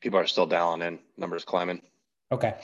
People are still dialing in. Numbers climbing. Okay.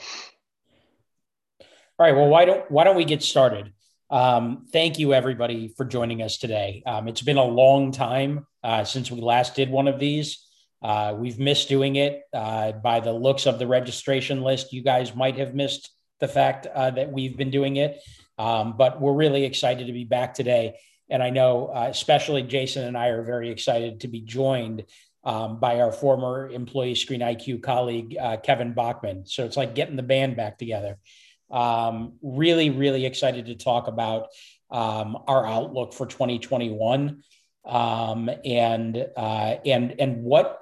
All right. Well, why don't why don't we get started? Um, thank you everybody for joining us today. Um, it's been a long time uh, since we last did one of these. Uh, we've missed doing it. Uh, by the looks of the registration list, you guys might have missed the fact uh, that we've been doing it. Um, but we're really excited to be back today. And I know, uh, especially Jason and I are very excited to be joined um, by our former employee Screen IQ colleague, uh, Kevin Bachman. So it's like getting the band back together. Um, really, really excited to talk about um, our outlook for 2021 um, and uh, and and what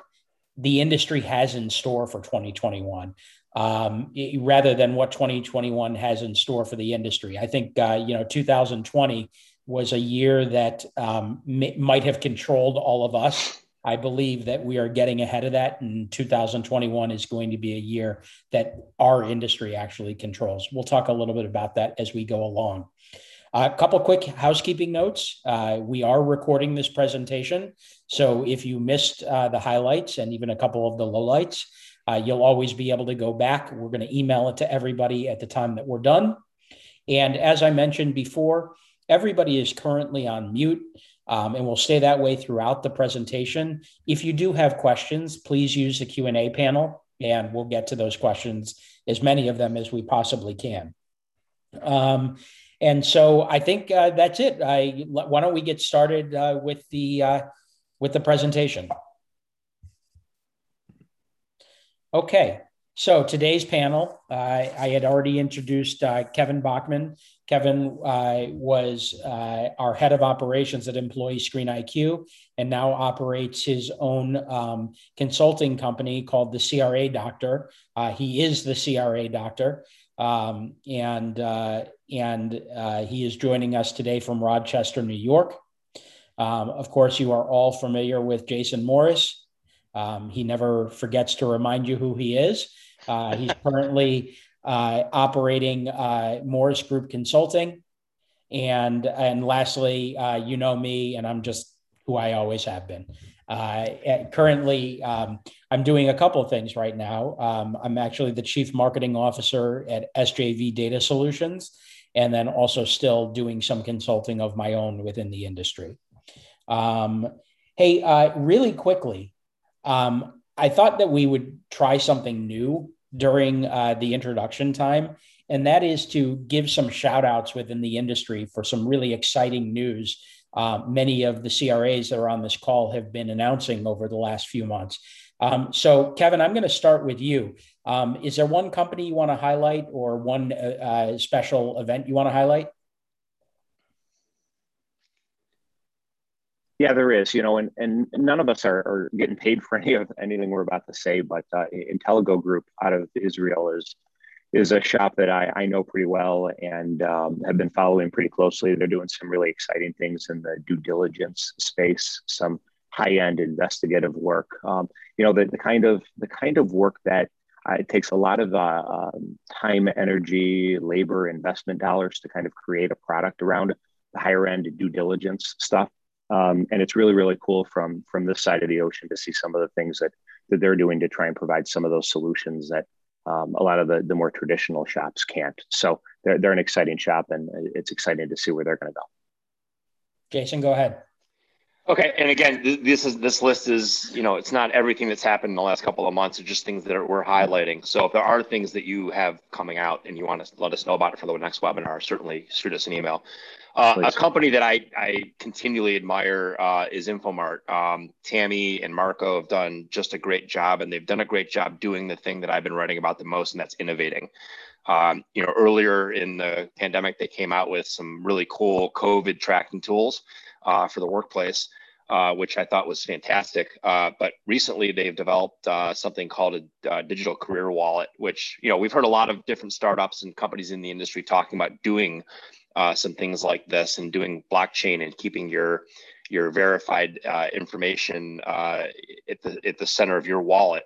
the industry has in store for 2021 um, rather than what 2021 has in store for the industry. I think uh, you know 2020 was a year that um, m- might have controlled all of us. I believe that we are getting ahead of that, and 2021 is going to be a year that our industry actually controls. We'll talk a little bit about that as we go along. A couple quick housekeeping notes. Uh, we are recording this presentation. So if you missed uh, the highlights and even a couple of the lowlights, uh, you'll always be able to go back. We're going to email it to everybody at the time that we're done. And as I mentioned before, everybody is currently on mute. Um, and we'll stay that way throughout the presentation. If you do have questions, please use the Q&A panel and we'll get to those questions, as many of them as we possibly can. Um, and so I think uh, that's it. I, why don't we get started uh, with the uh, with the presentation? Okay, so today's panel, I had already introduced uh, Kevin Bachman. Kevin uh, was uh, our head of operations at Employee Screen IQ and now operates his own um, consulting company called the CRA Doctor. Uh, he is the CRA Doctor. Um, and uh, and he is joining us today from Rochester, New York. Um, of course, you are all familiar with Jason Morris. Um, he never forgets to remind you who he is. Uh, he's currently uh, operating uh, Morris Group Consulting. And, and lastly, uh, you know me, and I'm just who I always have been. Uh, currently, um, I'm doing a couple of things right now. Um, I'm actually the chief marketing officer at SJV Data Solutions, and then also still doing some consulting of my own within the industry. Um, hey, uh, really quickly, um, I thought that we would try something new during uh, the introduction time, and that is to give some shout outs within the industry for some really exciting news. Uh, many of the CRAs that are on this call have been announcing over the last few months. Um, so, Kevin, I'm going to start with you. Um, is there one company you want to highlight or one uh, uh special event you want to highlight? Yeah, there is, you know, and, and none of us are, are getting paid for any of anything we're about to say, but uh, Intelligo Group out of Israel is is a shop that I, I know pretty well and um, have been following pretty closely. They're doing some really exciting things in the due diligence space, some high end investigative work. Um, you know, the, the kind of the kind of work that uh, it takes a lot of uh, um, time, energy, labor, investment dollars to kind of create a product around the higher end due diligence stuff. Um, and it's really, really cool from from this side of the ocean to see some of the things that that they're doing to try and provide some of those solutions that um, a lot of the, the more traditional shops can't. So they're, they're an exciting shop and it's exciting to see where they're going to go. Jason, go ahead. Okay, and again, this is this list is you know it's not everything that's happened in the last couple of months. It's just things that we're highlighting. So if there are things that you have coming out and you want to let us know about it for the next webinar, certainly shoot us an email. Uh, a company that I, I continually admire uh, is Infomart. Um, Tammy and Marco have done just a great job, and they've done a great job doing the thing that I've been writing about the most, and that's innovating. Um, you know, earlier in the pandemic, they came out with some really cool COVID tracking tools uh, for the workplace, uh, which I thought was fantastic. Uh, but recently, they've developed uh, something called a uh, digital career wallet, which you know we've heard a lot of different startups and companies in the industry talking about doing uh, some things like this and doing blockchain and keeping your your verified information at the at the center of your wallet.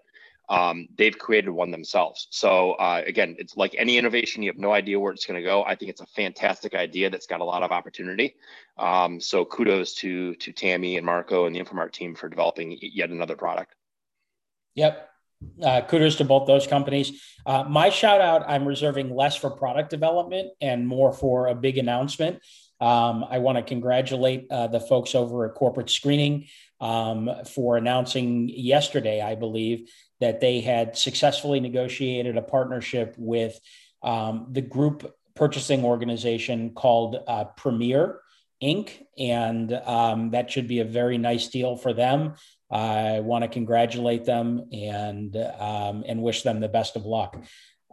Um, they've created one themselves. So uh, again, it's like any innovation; you have no idea where it's going to go. I think it's a fantastic idea that's got a lot of opportunity. Um, so kudos to to Tammy and Marco and the Infomart team for developing yet another product. Yep, Uh, kudos to both those companies. Uh, my shout out, I'm reserving less for product development and more for a big announcement. Um, I want to congratulate uh, the folks over at Corporate Screening um, for announcing yesterday, I believe, that they had successfully negotiated a partnership with um, the group purchasing organization called uh, Premier Inc. And um, that should be a very nice deal for them. I want to congratulate them and um, and wish them the best of luck.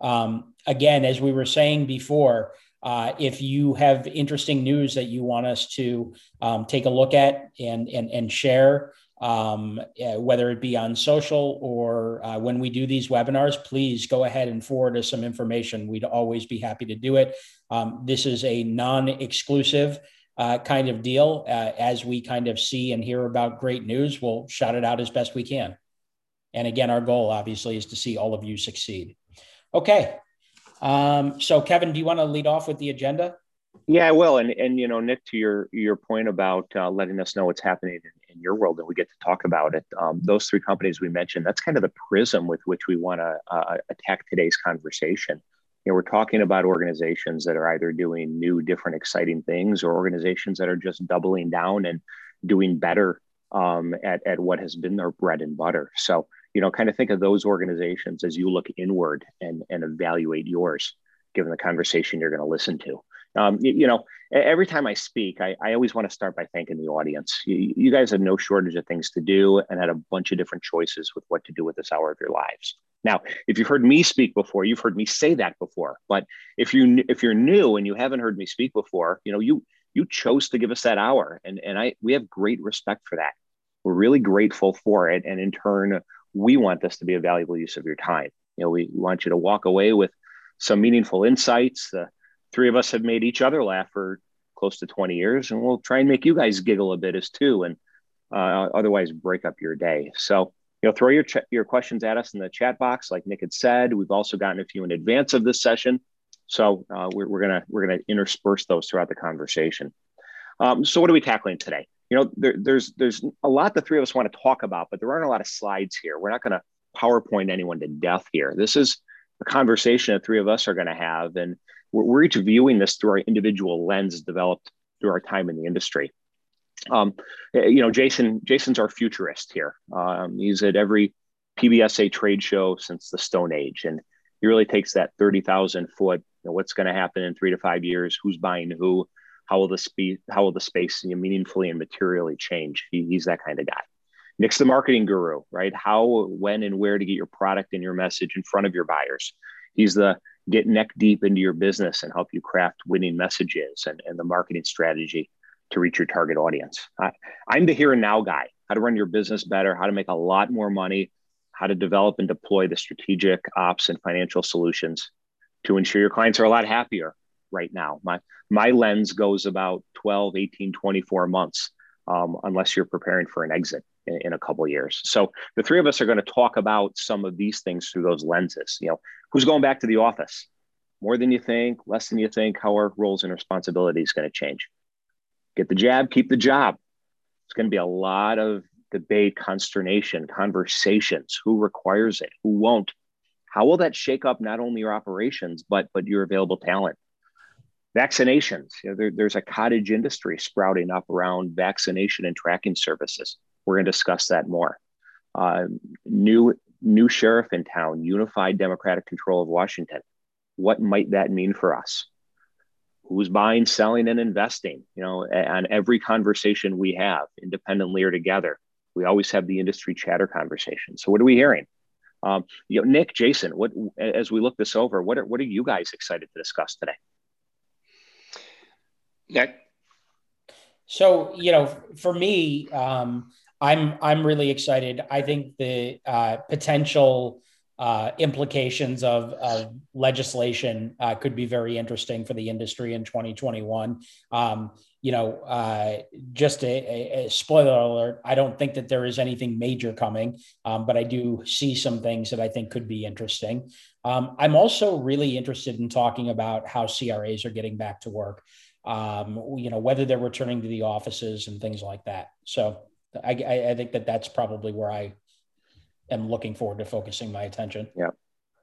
Um, again, as we were saying before, uh, if you have interesting news that you want us to um, take a look at and and, and share, um, whether it be on social or uh, when we do these webinars, please go ahead and forward us some information. We'd always be happy to do it. Um, this is a non-exclusive uh, kind of deal. Uh, as we kind of see and hear about great news, we'll shout it out as best we can. And again, our goal obviously is to see all of you succeed. Okay. Um, so, Kevin, do you want to lead off with the agenda? Yeah, I will. And and you know, Nick, to your your point about uh, letting us know what's happening in, your world, and we get to talk about it. Um, those three companies we mentioned, that's kind of the prism with which we want to uh, attack today's conversation you know, we're talking about organizations that are either doing new, different, exciting things, or organizations that are just doubling down and doing better um, at, at what has been their bread and butter. So, you know, kind of think of those organizations as you look inward and, and evaluate yours, given the conversation you're going to listen to. Um, you, you, know, every time I speak, I, I always want to start by thanking the audience. You, you guys have no shortage of things to do and had a bunch of different choices with what to do with this hour of your lives. Now, if you've heard me speak before, you've heard me say that before. But if you if you're new and you haven't heard me speak before, you know you you chose to give us that hour, and and I we have great respect for that. We're really grateful for it, and in turn, we want this to be a valuable use of your time. You know, we want you to walk away with some meaningful insights. Three of us have made each other laugh for close to 20 years, and we'll try and make you guys giggle a bit as too, and uh, otherwise break up your day. So you know, throw your ch- your questions at us in the chat box, like Nick had said. We've also gotten a few in advance of this session, so uh, we're, we're gonna we're gonna intersperse those throughout the conversation. Um, so, what are we tackling today? You know, there, there's there's a lot the three of us want to talk about, but there aren't a lot of slides here. We're not to PowerPoint anyone to death here. This is a conversation the three of us are going to have, and we're, we're each viewing this through our individual lens developed through our time in the industry. Um, eh, you know, Jason, Jason's our futurist here. Um, he's at every PBSA trade show since the Stone Age, and he really takes that thirty thousand foot. You know, what's going to happen in three to five years? Who's buying who? How will the speed? How will the space you know, meaningfully and materially change? He, he's that kind of guy. Nick's the marketing guru, right? How, when, and where to get your product and your message in front of your buyers. He's the get neck deep into your business and help you craft winning messages and, and the marketing strategy to reach your target audience. I, I'm the here and now guy, how to run your business better, how to make a lot more money, how to develop and deploy the strategic ops and financial solutions to ensure your clients are a lot happier right now. My, my lens goes about 12, 18, 24 months, um, unless you're preparing for an exit in, in a couple years. So the three of us are going to talk about some of these things through those lenses. You know, who's going back to the office? More than you think, less than you think, how our roles and responsibilities going to change get the jab, keep the job. It's going to be a lot of debate, consternation, conversations. Who requires it? Who won't? How will that shake up not only your operations, but but your available talent? Vaccinations. You know, there, there's a cottage industry sprouting up around vaccination and tracking services. We're going to discuss that more. Uh, new new sheriff in town, unified democratic control of Washington. What might that mean for us? who's buying, selling, and investing. You know, on every conversation we have, independently or together, we always have the industry chatter conversation. So, what are we hearing? Um, you know, Nick, Jason, what as we look this over, what are what are you guys excited to discuss today? Nick. So, you know, for me, um, I'm I'm really excited. I think the uh, potential uh, implications of, of legislation uh, could be very interesting for the industry in 2021. Um, you know, uh, just a, a, spoiler alert, I don't think that there is anything major coming, um, but I do see some things that I think could be interesting. Um, I'm also really interested in talking about how CRAs are getting back to work, um, you know, whether they're returning to the offices and things like that. So I, I think that that's probably where I am looking forward to focusing my attention. Yeah.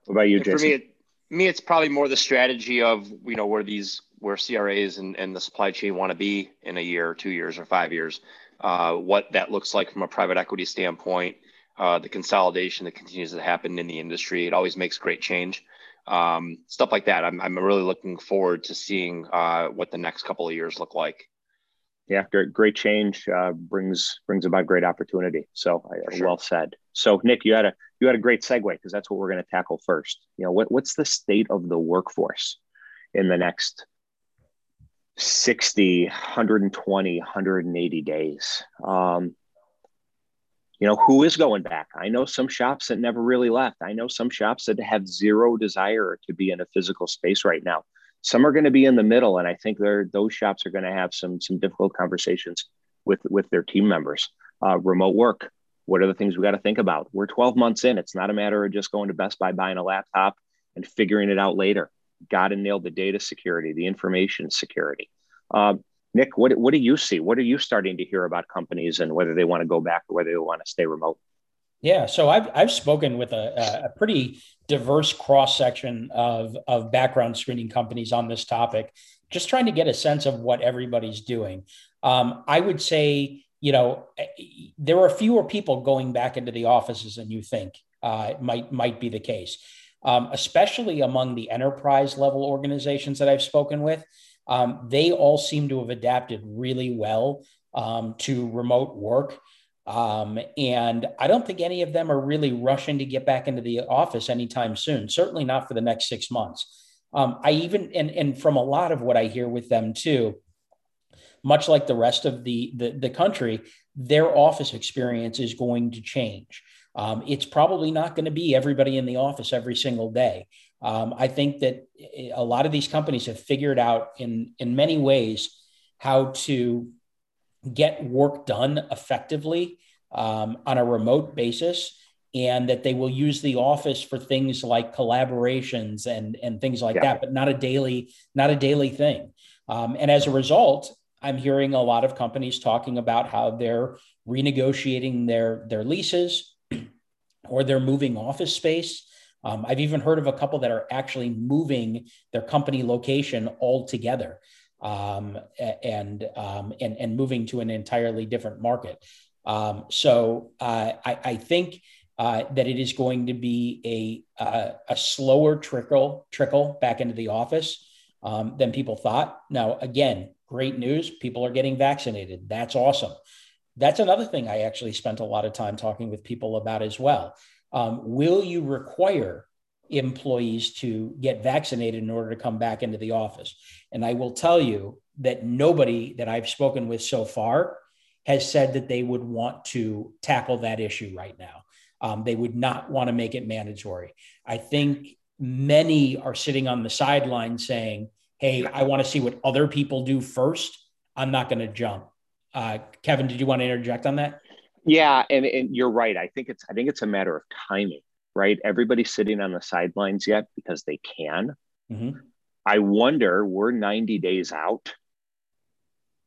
What about you, Jason? For me, it, me, it's probably more the strategy of you know where these where CRAs and, and the supply chain want to be in a year, two years, or five years. Uh, what that looks like from a private equity standpoint, uh, the consolidation that continues to happen in the industry. It always makes great change. Um, stuff like that. I'm, I'm really looking forward to seeing uh, what the next couple of years look like. Yeah, great, great change uh, brings brings about great opportunity. So sure. well said. So Nick, you had a you had a great segue because that's what we're going to tackle first. You know, what, what's the state of the workforce in the next 60, 120, 180 days? Um, you know, who is going back? I know some shops that never really left. I know some shops that have zero desire to be in a physical space right now. Some are going to be in the middle, and I think they're, those shops are going to have some some difficult conversations with with their team members. Uh, remote work, what are the things we got to think about? We're 12 months in. It's not a matter of just going to Best Buy, buying a laptop, and figuring it out later. Got to nail the data security, the information security. Uh, Nick, what, what do you see? What are you starting to hear about companies and whether they want to go back or whether they want to stay remote? Yeah, so I've I've spoken with a, a pretty diverse cross section of of background screening companies on this topic, just trying to get a sense of what everybody's doing. Um, I would say you know, eh, there are fewer people going back into the offices than you think uh, might might be the case, um, especially among the enterprise level organizations that I've spoken with. Um, they all seem to have adapted really well um, to remote work. Um, and I don't think any of them are really rushing to get back into the office anytime soon, certainly not for the next six months. Um, I even, and, and from a lot of what I hear with them too, much like the rest of the, the, the country, their office experience is going to change. Um, it's probably not going to be everybody in the office every single day. Um, I think that a lot of these companies have figured out in, in many ways how to get work done effectively um, on a remote basis and that they will use the office for things like collaborations and, and things like yeah. that, but not a daily, not a daily thing. Um, and as a result, I'm hearing a lot of companies talking about how they're renegotiating their their leases or they're moving office space. Um, I've even heard of a couple that are actually moving their company location altogether um, and, um, and and moving to an entirely different market. Um, so uh, I, I, think uh, that it is going to be a uh, a slower trickle trickle back into the office um, than people thought. Now, again, great news people are getting vaccinated that's awesome that's another thing i actually spent a lot of time talking with people about as well um, will you require employees to get vaccinated in order to come back into the office and i will tell you that nobody that i've spoken with so far has said that they would want to tackle that issue right now um, they would not want to make it mandatory i think many are sitting on the sideline saying hey, I want to see what other people do first. I'm not going to jump. Uh, Kevin, did you want to interject on that? Yeah, and, and you're right. I think it's I think it's a matter of timing, right? Everybody's sitting on the sidelines yet because they can. Mm-hmm. I wonder we're 90 days out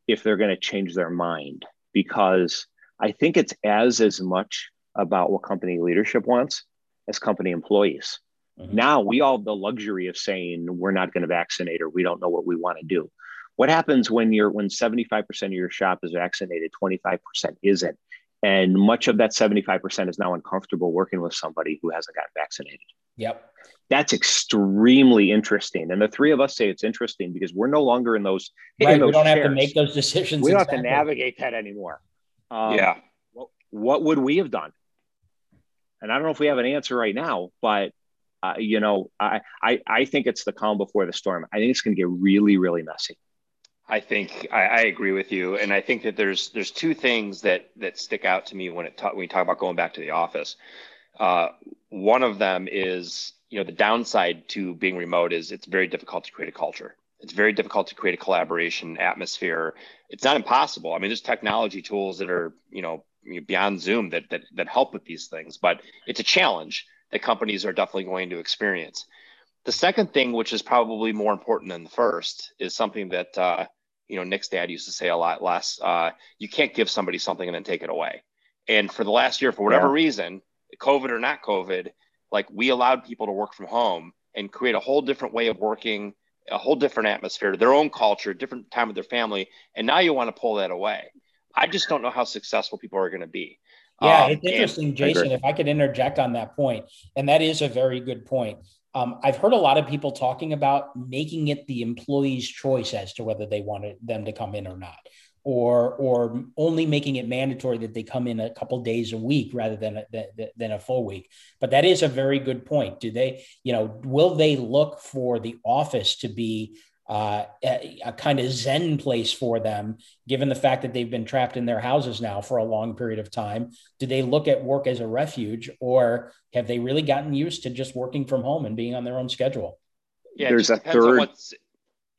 if they're going to change their mind because I think it's as as much about what company leadership wants as company employees. Mm-hmm. Now we all have the luxury of saying we're not going to vaccinate or we don't know what we want to do. What happens when you're when 75% of your shop is vaccinated, 25% isn't? And much of that 75% is now uncomfortable working with somebody who hasn't gotten vaccinated. Yep. That's extremely interesting. And the three of us say it's interesting because we're no longer in those. Right. those we don't chairs. have to make those decisions. We don't exactly. have to navigate that anymore. Um, yeah. What, what would we have done? And I don't know if we have an answer right now, but uh, you know, I, I, I think it's the calm before the storm. I think it's going to get really, really messy. I think I, I, agree with you, and I think that there's there's two things that that stick out to me when it ta- when you talk about going back to the office. Uh, one of them is you know the downside to being remote is it's very difficult to create a culture. It's very difficult to create a collaboration atmosphere. It's not impossible. I mean, there's technology tools that are you know beyond Zoom that that that help with these things, but it's a challenge that companies are definitely going to experience. The second thing, which is probably more important than the first, is something that uh, you know Nick's dad used to say a lot less. Uh, you can't give somebody something and then take it away. And for the last year, for whatever yeah. reason, COVID or not COVID, like we allowed people to work from home and create a whole different way of working, a whole different atmosphere, their own culture, different time with their family. And now you want to pull that away. I just don't know how successful people are going to be. Yeah, um, it's interesting, Jason. I if I could interject on that point, and that is a very good point. Um, I've heard a lot of people talking about making it the employee's choice as to whether they wanted them to come in or not or or only making it mandatory that they come in a couple days a week rather than a, than a full week. But that is a very good point. Do they you know will they look for the office to be uh, a, a, kind of zen place for them given the fact that they've been trapped in their houses now for a long period of time do they look at work as a refuge or have they really gotten used to just working from home and being on their own schedule yeah there's a third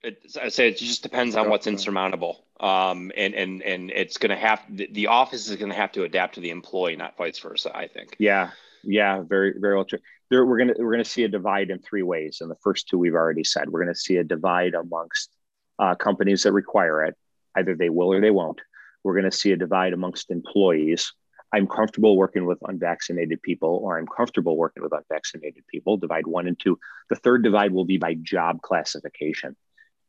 it, I say it just depends on what's insurmountable. Um, and and and it's going to have the, the office is going to have to adapt to the employee, not vice versa. I think. Yeah, yeah, very very well true. There, we're gonna we're gonna see a divide in three ways, and the first two we've already said. We're gonna see a divide amongst uh, companies that require it, either they will or they won't. We're gonna see a divide amongst employees. I'm comfortable working with unvaccinated people, or I'm comfortable working with unvaccinated people. Divide one and two. The third divide will be by job classification.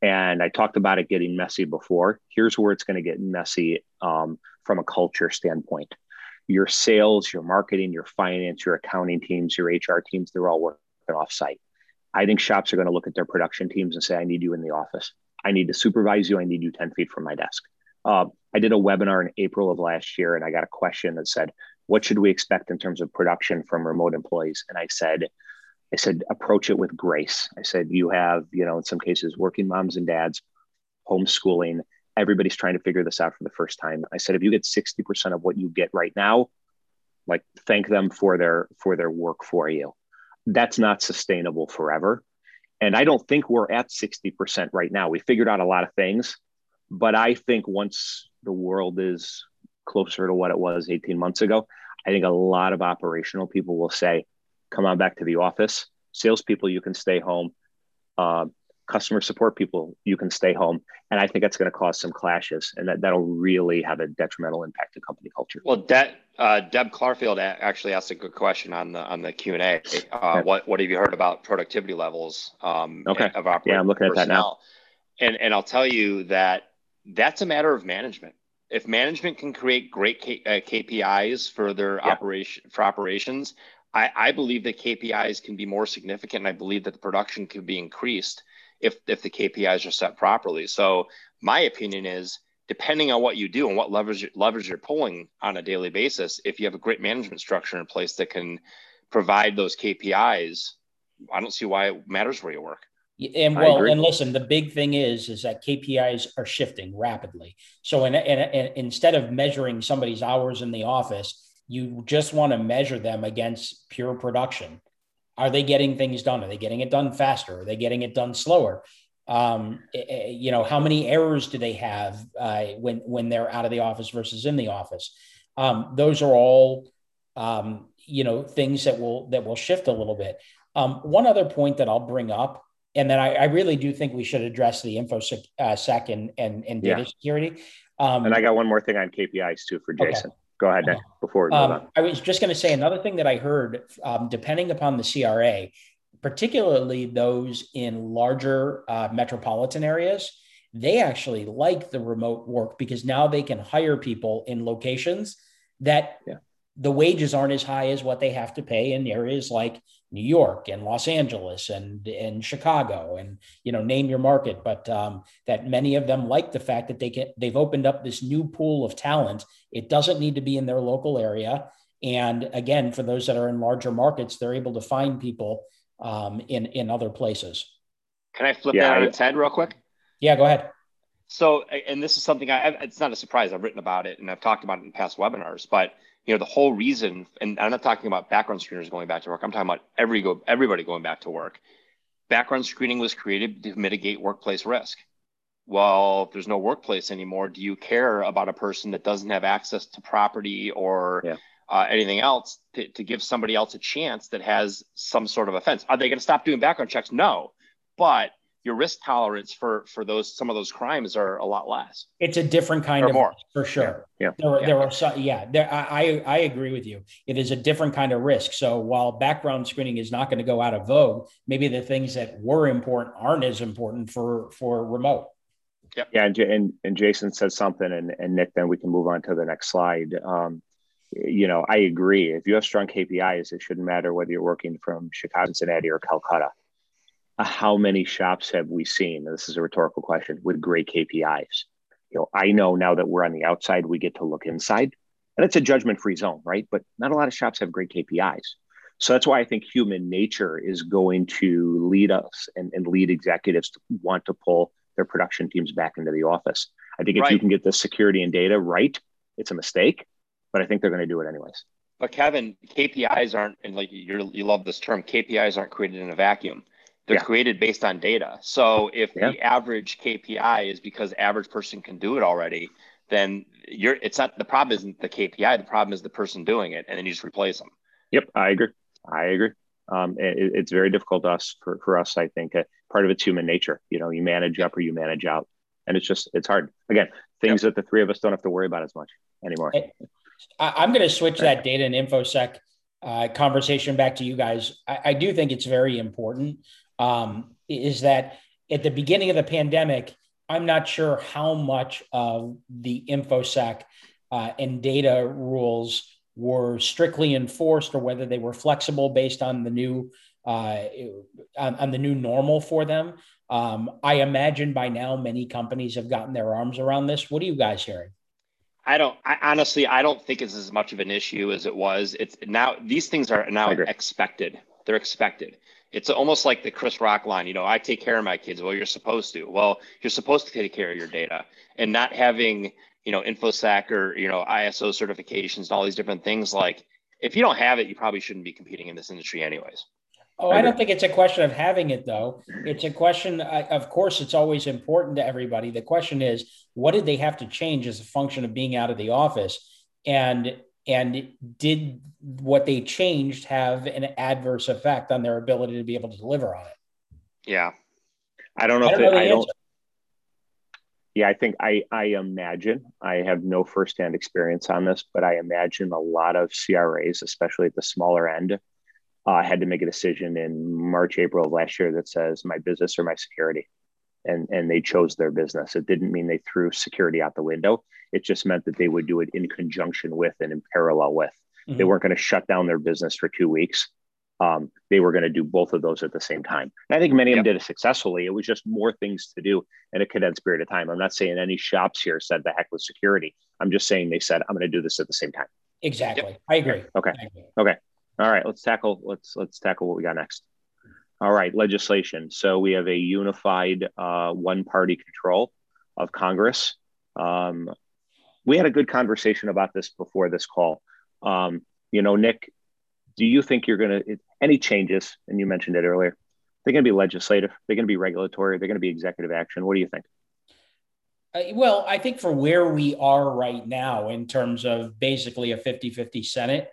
And I talked about it getting messy before. Here's where it's going to get messy um, from a culture standpoint. Your sales, your marketing, your finance, your accounting teams, your HR teams, they're all working offsite. I think shops are going to look at their production teams and say, I need you in the office. I need to supervise you. I need you 10 feet from my desk. Uh, I did a webinar in April of last year and I got a question that said, What should we expect in terms of production from remote employees? And I said, I said, approach it with grace. I said, you have, you know, in some cases, working moms and dads, homeschooling, everybody's trying to figure this out for the first time. I said, if you get 60% of what you get right now, like thank them for their for their work for you. That's not sustainable forever. And I don't think we're at 60% right now. We figured out a lot of things, but I think once the world is closer to what it was 18 months ago, I think a lot of operational people will say, come on back to the office. Salespeople, you can stay home. Uh, customer support people, you can stay home. And I think that's going to cause some clashes, and that that'll really have a detrimental impact to company culture. Well, De- uh, Deb Clarfield actually asked a good question on the on the Q and A. Uh, what what have you heard about productivity levels um, okay. of operating Yeah, I'm looking personnel? at that now. And and I'll tell you that that's a matter of management. If management can create great K- uh, KPIs for their yeah. operation for operations, I, I believe that KPIs can be more significant. And I believe that the production can be increased if, if the KPIs are set properly. So my opinion is depending on what you do and what leverage, leverage you're pulling on a daily basis, if you have a great management structure in place that can provide those KPIs, I don't see why it matters where you work. And well, and listen, the big thing is is that KPIs are shifting rapidly. So, in, in, in, instead of measuring somebody's hours in the office, you just want to measure them against pure production. Are they getting things done? Are they getting it done faster? Are they getting it done slower? Um, eh, eh, you know, how many errors do they have uh, when when they're out of the office versus in the office? Um, those are all um, you know things that will that will shift a little bit. Um, one other point that I'll bring up, and then I, I really do think we should address the infosec uh, sec and and, and data yeah. security. Um, and I got one more thing on KPIs too for Jason. Okay go ahead Nick, before we move um, on. I was just going to say another thing that I heard, um, depending upon the CRA, particularly those in larger uh, metropolitan areas, they actually like the remote work because now they can hire people in locations that yeah. the wages aren't as high as what they have to pay in areas like New York and Los Angeles and and Chicago and you know name your market, but um, that many of them like the fact that they can they've opened up this new pool of talent. It doesn't need to be in their local area, and again, for those that are in larger markets, they're able to find people um, in in other places. Can I flip yeah, that on its head real quick? Yeah, go ahead. So, and this is something I it's not a surprise. I've written about it and I've talked about it in past webinars, but you know the whole reason and i'm not talking about background screeners going back to work. I'm talking about every go everybody going back to work. Background screening was created to mitigate workplace risk. Well if there's no workplace anymore do you care about a person that doesn't have access to property or yeah. uh, anything else to, to give somebody else a chance that has some sort of offense? Are they going to stop doing background checks? No. But your risk tolerance for for those some of those crimes are a lot less. It's a different kind or of more. for sure. Yeah, there are, yeah. there are some. Yeah, there. I I agree with you. It is a different kind of risk. So while background screening is not going to go out of vogue, maybe the things that were important aren't as important for for remote. Yeah, Yeah, and, and and Jason said something, and and Nick, then we can move on to the next slide. Um, you know, I agree. If you have strong KPIs, it shouldn't matter whether you're working from Chicago, Cincinnati, or Calcutta. Uh, how many shops have we seen? This is a rhetorical question with great KPIs. You know, I know now that we're on the outside, we get to look inside, and it's a judgment-free zone, right? But not a lot of shops have great KPIs. So that's why I think human nature is going to lead us and, and lead executives to want to pull their production teams back into the office. I think if Right. you can get the security and data right, it's a mistake, but I think they're going to do it anyways. But Kevin, KPIs aren't, and like you you love this term, KPIs aren't created in a vacuum. They're Yeah. created based on data. So if Yeah. the average KPI is because average person can do it already, then you're it's not the problem isn't the KPI. The problem is the person doing it, and then you just replace them. Yep, I agree. I agree. Um, it, it's very difficult to us for, for us. I think uh, part of it's human nature. You know, you manage up or you manage out, and it's just it's hard. Again, things that the three of us don't have to worry about as much anymore. I, I'm going to switch that data and infosec uh, conversation back to you guys. I, I do think it's very important. Um, is that at the beginning of the pandemic, I'm not sure how much of the infosec uh, and data rules were strictly enforced or whether they were flexible based on the new uh, on, on the new normal for them. Um, I imagine by now many companies have gotten their arms around this. What are you guys hearing? I don't. I honestly, I don't think it's as much of an issue as it was. It's now these things are now expected. They're expected. It's almost like the Chris Rock line. You know, I take care of my kids. Well, you're supposed to. Well, you're supposed to take care of your data, and not having you know infosec or you know ISO certifications and all these different things. Like, if you don't have it, you probably shouldn't be competing in this industry, anyways. Oh, I don't think it's a question of having it, though. It's a question, of course, it's always important to everybody. The question is, what did they have to change as a function of being out of the office? And and did what they changed have an adverse effect on their ability to be able to deliver on it? Yeah. I don't know I if don't know it, I don't. Yeah, I think I I imagine I have no firsthand experience on this, but I imagine a lot of CRAs, especially at the smaller end, uh, had to make a decision in March, April of last year that says my business or my security, and and they chose their business. It didn't mean they threw security out the window. It just meant that they would do it in conjunction with and in parallel with. They Mhm. weren't going to shut down their business for two weeks. Um, they were going to do both of those at the same time. And I think many of them did it successfully. It was just more things to do in a condensed period of time. I'm not saying any shops here said the heck with security. I'm just saying they said I'm going to do this at the same time. Exactly. I agree. Okay. I agree. All right, let's tackle let's let's tackle what we got next. All right, legislation. So we have a unified uh, one-party control of Congress. Um, we had a good conversation about this before this call. Um, you know, Nick, do you think you're going to any changes? And you mentioned it earlier. They're going to be legislative. They're going to be regulatory. They're going to be executive action. What do you think? Uh, well, I think for where we are right now in terms of basically a 50 50 Senate,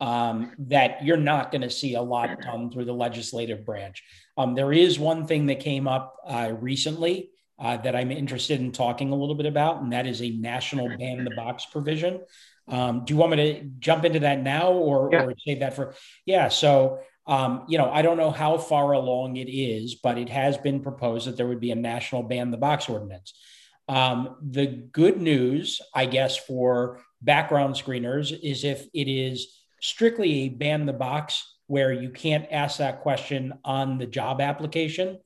um, that you're not going to see a lot come through the legislative branch. Um, there is one thing that came up uh, recently uh, that I'm interested in talking a little bit about, and that is a national ban the box provision. Um, do you want me to jump into that now or, Yeah. or save that for? Yeah. So, um, you know, I don't know how far along it is, but it has been proposed that there would be a national ban the box ordinance. Um, the good news, I guess, for background screeners is if it is strictly a ban the box where you can't ask that question on the job application,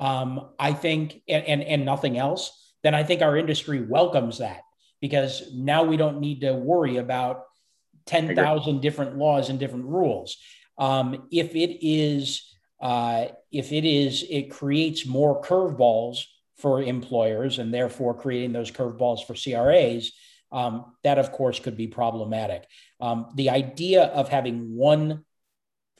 um, I think, and, and, and nothing else, then I think our industry welcomes that because now we don't need to worry about 10,000 different laws and different rules. Um, if it is, uh, if it is, it creates more curveballs for employers and therefore creating those curveballs for CRAs, um, that of course could be problematic. Um, the idea of having one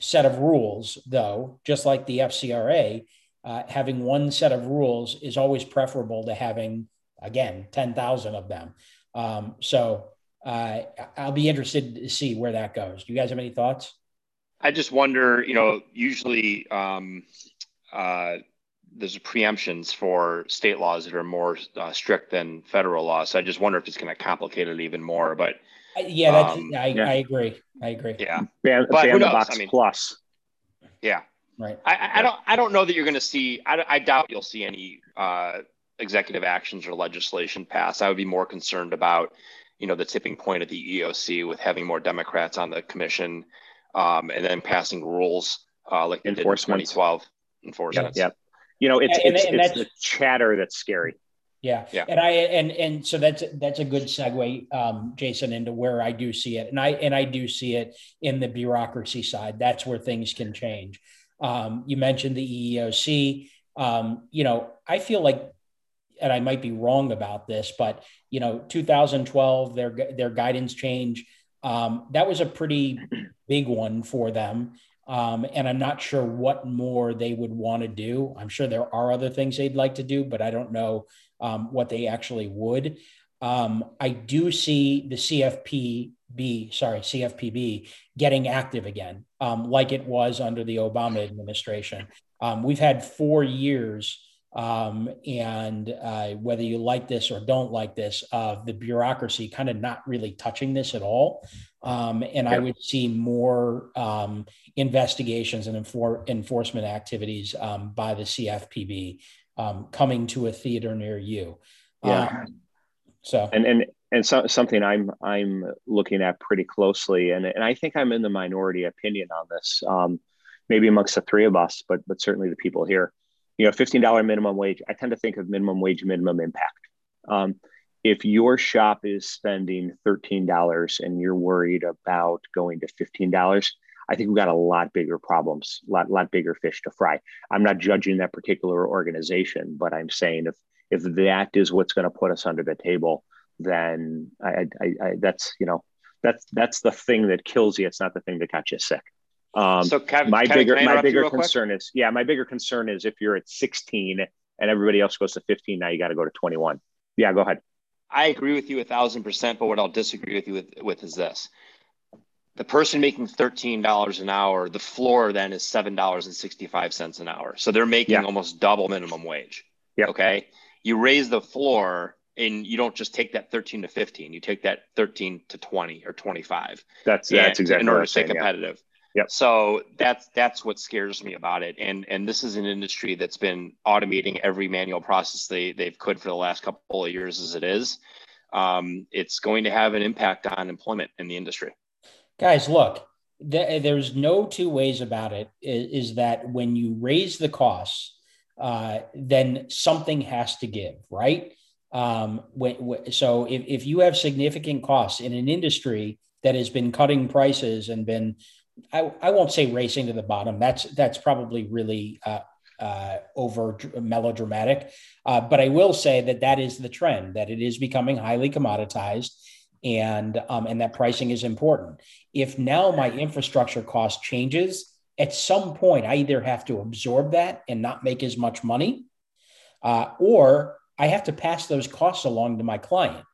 set of rules, though, just like the FCRA, uh, having one set of rules is always preferable to having, again, 10,000 of them. Um, so uh, I'll be interested to see where that goes. Do you guys have any thoughts? I just wonder, you know, usually um, uh, there's preemptions for state laws that are more uh, strict than federal laws. So I just wonder if it's going to complicate it even more. But yeah, that's um, I, yeah. I agree. I agree. Yeah, ban, but ban the box I mean, plus. Yeah, right. I, I don't I don't know that you're going to see. I, I doubt you'll see any uh, executive actions or legislation pass. I would be more concerned about you know the tipping point of the EOC with having more Democrats on the commission, um, and then passing rules uh, like they did in 2012 enforcement. Yeah, you know it's and, it's, and it's the chatter that's scary. Yeah. yeah, and I and and so that's that's a good segue, um, Jason, into where I do see it, and I and I do see it in the bureaucracy side. That's where things can change. Um, you mentioned the EEOC. Um, you know, I feel like, and I might be wrong about this, but you know, 2012, their their guidance change. Um, that was a pretty big one for them. Um, and I'm not sure what more they would want to do. I'm sure there are other things they'd like to do, but I don't know um, what they actually would. Um, I do see the CFPB, sorry, CFPB getting active again, um, like it was under the Obama administration. Um, we've had four years um, and uh, whether you like this or don't like this, uh, the bureaucracy kind of not really touching this at all. Um, and yeah. I would see more um, investigations and enfor- enforcement activities um, by the CFPB um, coming to a theater near you. Yeah. Um, so and and and so, something I'm I'm looking at pretty closely, and and I think I'm in the minority opinion on this. maybe amongst the three of us, but but certainly the people here you know, $15 minimum wage, I tend to think of minimum wage, minimum impact. Um, if your shop is spending $13 and you're worried about going to $15, I think we've got a lot bigger problems, a lot, lot bigger fish to fry. I'm not judging that particular organization, but I'm saying if if that is what's going to put us under the table, then I, I, I, that's you know that's that's the thing that kills you. It's not the thing that got you sick. Um, so Kevin, my Kevin, bigger my bigger concern quick? is yeah, my bigger concern is if you're at 16 and everybody else goes to 15, now you got to go to 21. Yeah, go ahead. I agree with you a thousand percent, but what I'll disagree with you with, with is this. The person making $13 an hour, the floor then is $7.65 an hour. So they're making yeah. almost double minimum wage. Yeah. Okay. You raise the floor and you don't just take that 13 to 15, you take that 13 to 20 or 25. That's, that's exactly in order to stay competitive. Yeah. Yep. So that's that's what scares me about it. And and this is an industry that's been automating every manual process they they've could for the last couple of years as it is. Um, it's going to have an impact on employment in the industry. Guys, look, th- there's no two ways about it. Is, is that when you raise the costs, uh, then something has to give, right? Um, when, when, so if, if you have significant costs in an industry that has been cutting prices and been I, I won't say racing to the bottom. That's that's probably really uh, uh, over melodramatic, uh, but I will say that that is the trend. That it is becoming highly commoditized, and um, and that pricing is important. If now my infrastructure cost changes, at some point I either have to absorb that and not make as much money, uh, or I have to pass those costs along to my client.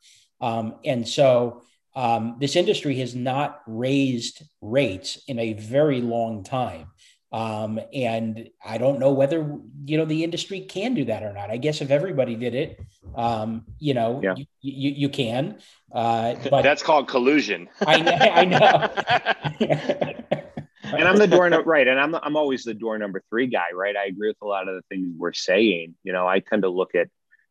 Um, and so um, this industry has not raised rates in a very long time. Um, and I don't know whether you know the industry can do that or not. I guess if everybody did it, um, you know, yeah. you, you, you, can. Uh, but that's called collusion. I, know. I know. and I'm the door number right, and I'm I'm always the door number three guy, right? I agree with a lot of the things we're saying. You know, I tend to look at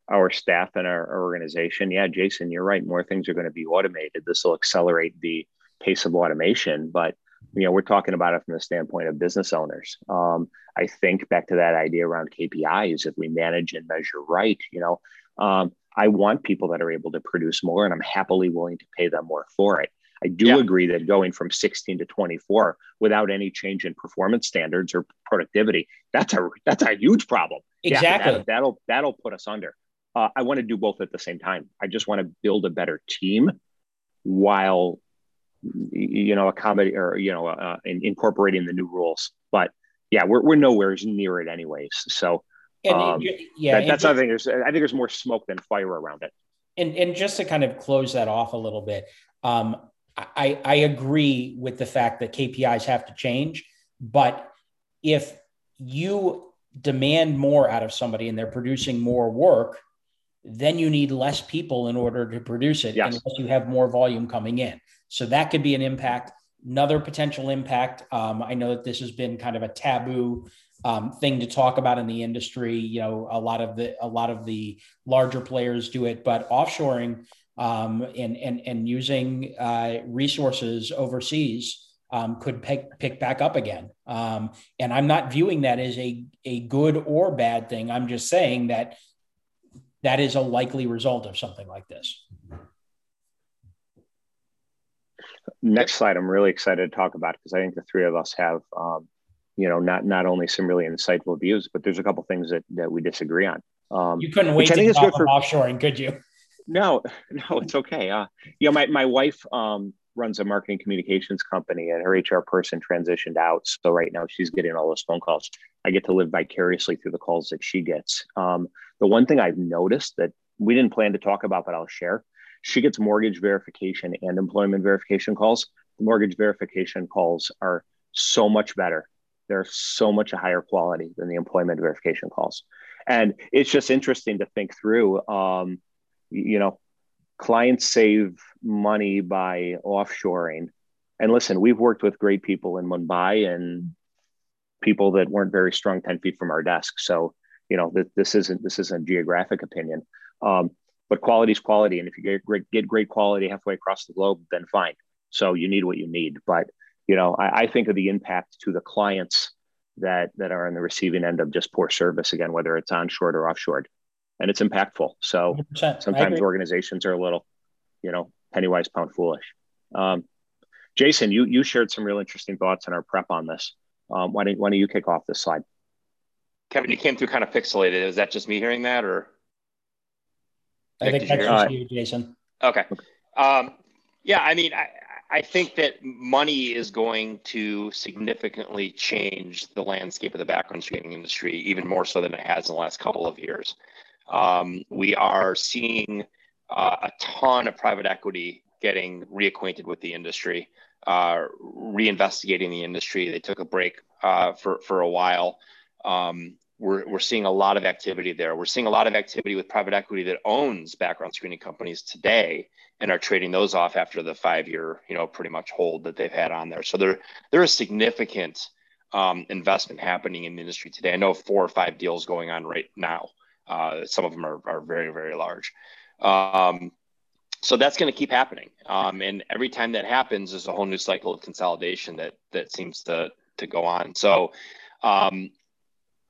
our staff and our, our organization. Yeah, Jason, you're right. More things are going to be automated. This will accelerate the pace of automation, but you know we're talking about it from the standpoint of business owners. Um, I think back to that idea around KPIs. If we manage and measure right, you know, um, I want people that are able to produce more, and I'm happily willing to pay them more for it. I do yeah. agree that going from 16 to 24 without any change in performance standards or productivity, that's a that's a huge problem. Exactly. Yeah, that, that'll that'll put us under uh, I want to do both at the same time. I just want to build a better team while you know accommodating or you know uh, in, incorporating the new rules. But yeah, we're we're nowhere near it anyways. So um, yeah, that, that's just, nothing. There's I think there's more smoke than fire around it. And and just to kind of close that off a little bit, um, I I agree with the fact that KPIs have to change, but if you demand more out of somebody and they're producing more work, then you need less people in order to produce it yes. unless you have more volume coming in. So that could be an impact. Another potential impact. Um, I know that this has been kind of a taboo um, thing to talk about in the industry. You know, a lot of the a lot of the larger players do it, but offshoring um, and and and using uh, resources overseas um, could pick pick back up again. Um, and I'm not viewing that as a a good or bad thing. I'm just saying that that is a likely result of something like this. Next slide, I'm really excited to talk about because I think the three of us have, um, you know, not not only some really insightful views, but there's a couple things that that we disagree on. Um, you couldn't wait to get off for offshoring, could you? No, no, it's okay. Uh, you know, my my wife um, runs a marketing communications company, and her HR person transitioned out. So right now, she's getting all those phone calls. I get to live vicariously through the calls that she gets. Um, the one thing I've noticed that we didn't plan to talk about, but I'll share she gets mortgage verification and employment verification calls. The mortgage verification calls are so much better. They're so much a higher quality than the employment verification calls. And it's just interesting to think through. Um, you know, clients save money by offshoring. And listen, we've worked with great people in Mumbai and people that weren't very strong 10 feet from our desk. So, you know, th- this isn't this isn't geographic opinion. Um, but quality is quality. And if you get great, get great quality halfway across the globe, then fine. So you need what you need. But you know, I, I think of the impact to the clients that that are on the receiving end of just poor service again, whether it's onshore or offshore, and it's impactful. So 100%. sometimes organizations are a little, you know, penny wise, pound foolish. Um, Jason, you you shared some real interesting thoughts in our prep on this. Um, why don't why don't you kick off this slide? Kevin, you came through kind of pixelated. Is that just me hearing that, or? I think that's just you, Jason. Okay. Um, yeah, I mean, I, I think that money is going to significantly change the landscape of the background screening industry, even more so than it has in the last couple of years. Um, we are seeing uh, a ton of private equity getting reacquainted with the industry, uh, reinvestigating the industry. They took a break uh, for for a while. Um, we're, we're seeing a lot of activity there. We're seeing a lot of activity with private equity that owns background screening companies today and are trading those off after the five year, you know, pretty much hold that they've had on there. So there, there is significant um, investment happening in the industry today. I know four or five deals going on right now. Uh, some of them are, are very, very large. Um, so that's going to keep happening. Um, and every time that happens, there's a whole new cycle of consolidation that, that seems to, to go on. So, um,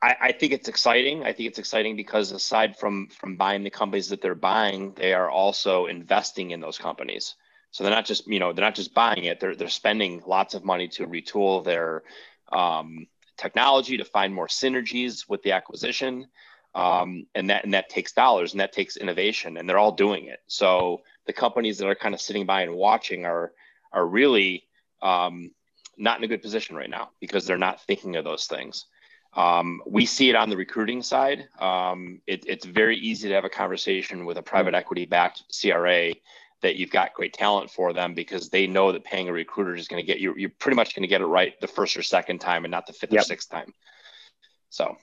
I, I, think it's exciting. I think it's exciting because aside from from buying the companies that they're buying, they are also investing in those companies. So they're not just you know they're not just buying it; they're they're spending lots of money to retool their um, technology to find more synergies with the acquisition, um, and that and that takes dollars and that takes innovation, and they're all doing it. So the companies that are kind of sitting by and watching are are really um, not in a good position right now because they're not thinking of those things. Um, we see it on the recruiting side. Um, it, it's very easy to have a conversation with a private equity backed CRA that you've got great talent for them because they know that paying a recruiter is going to get you, you're pretty much going to get it right the first or second time and not the fifth yep. or sixth time. So.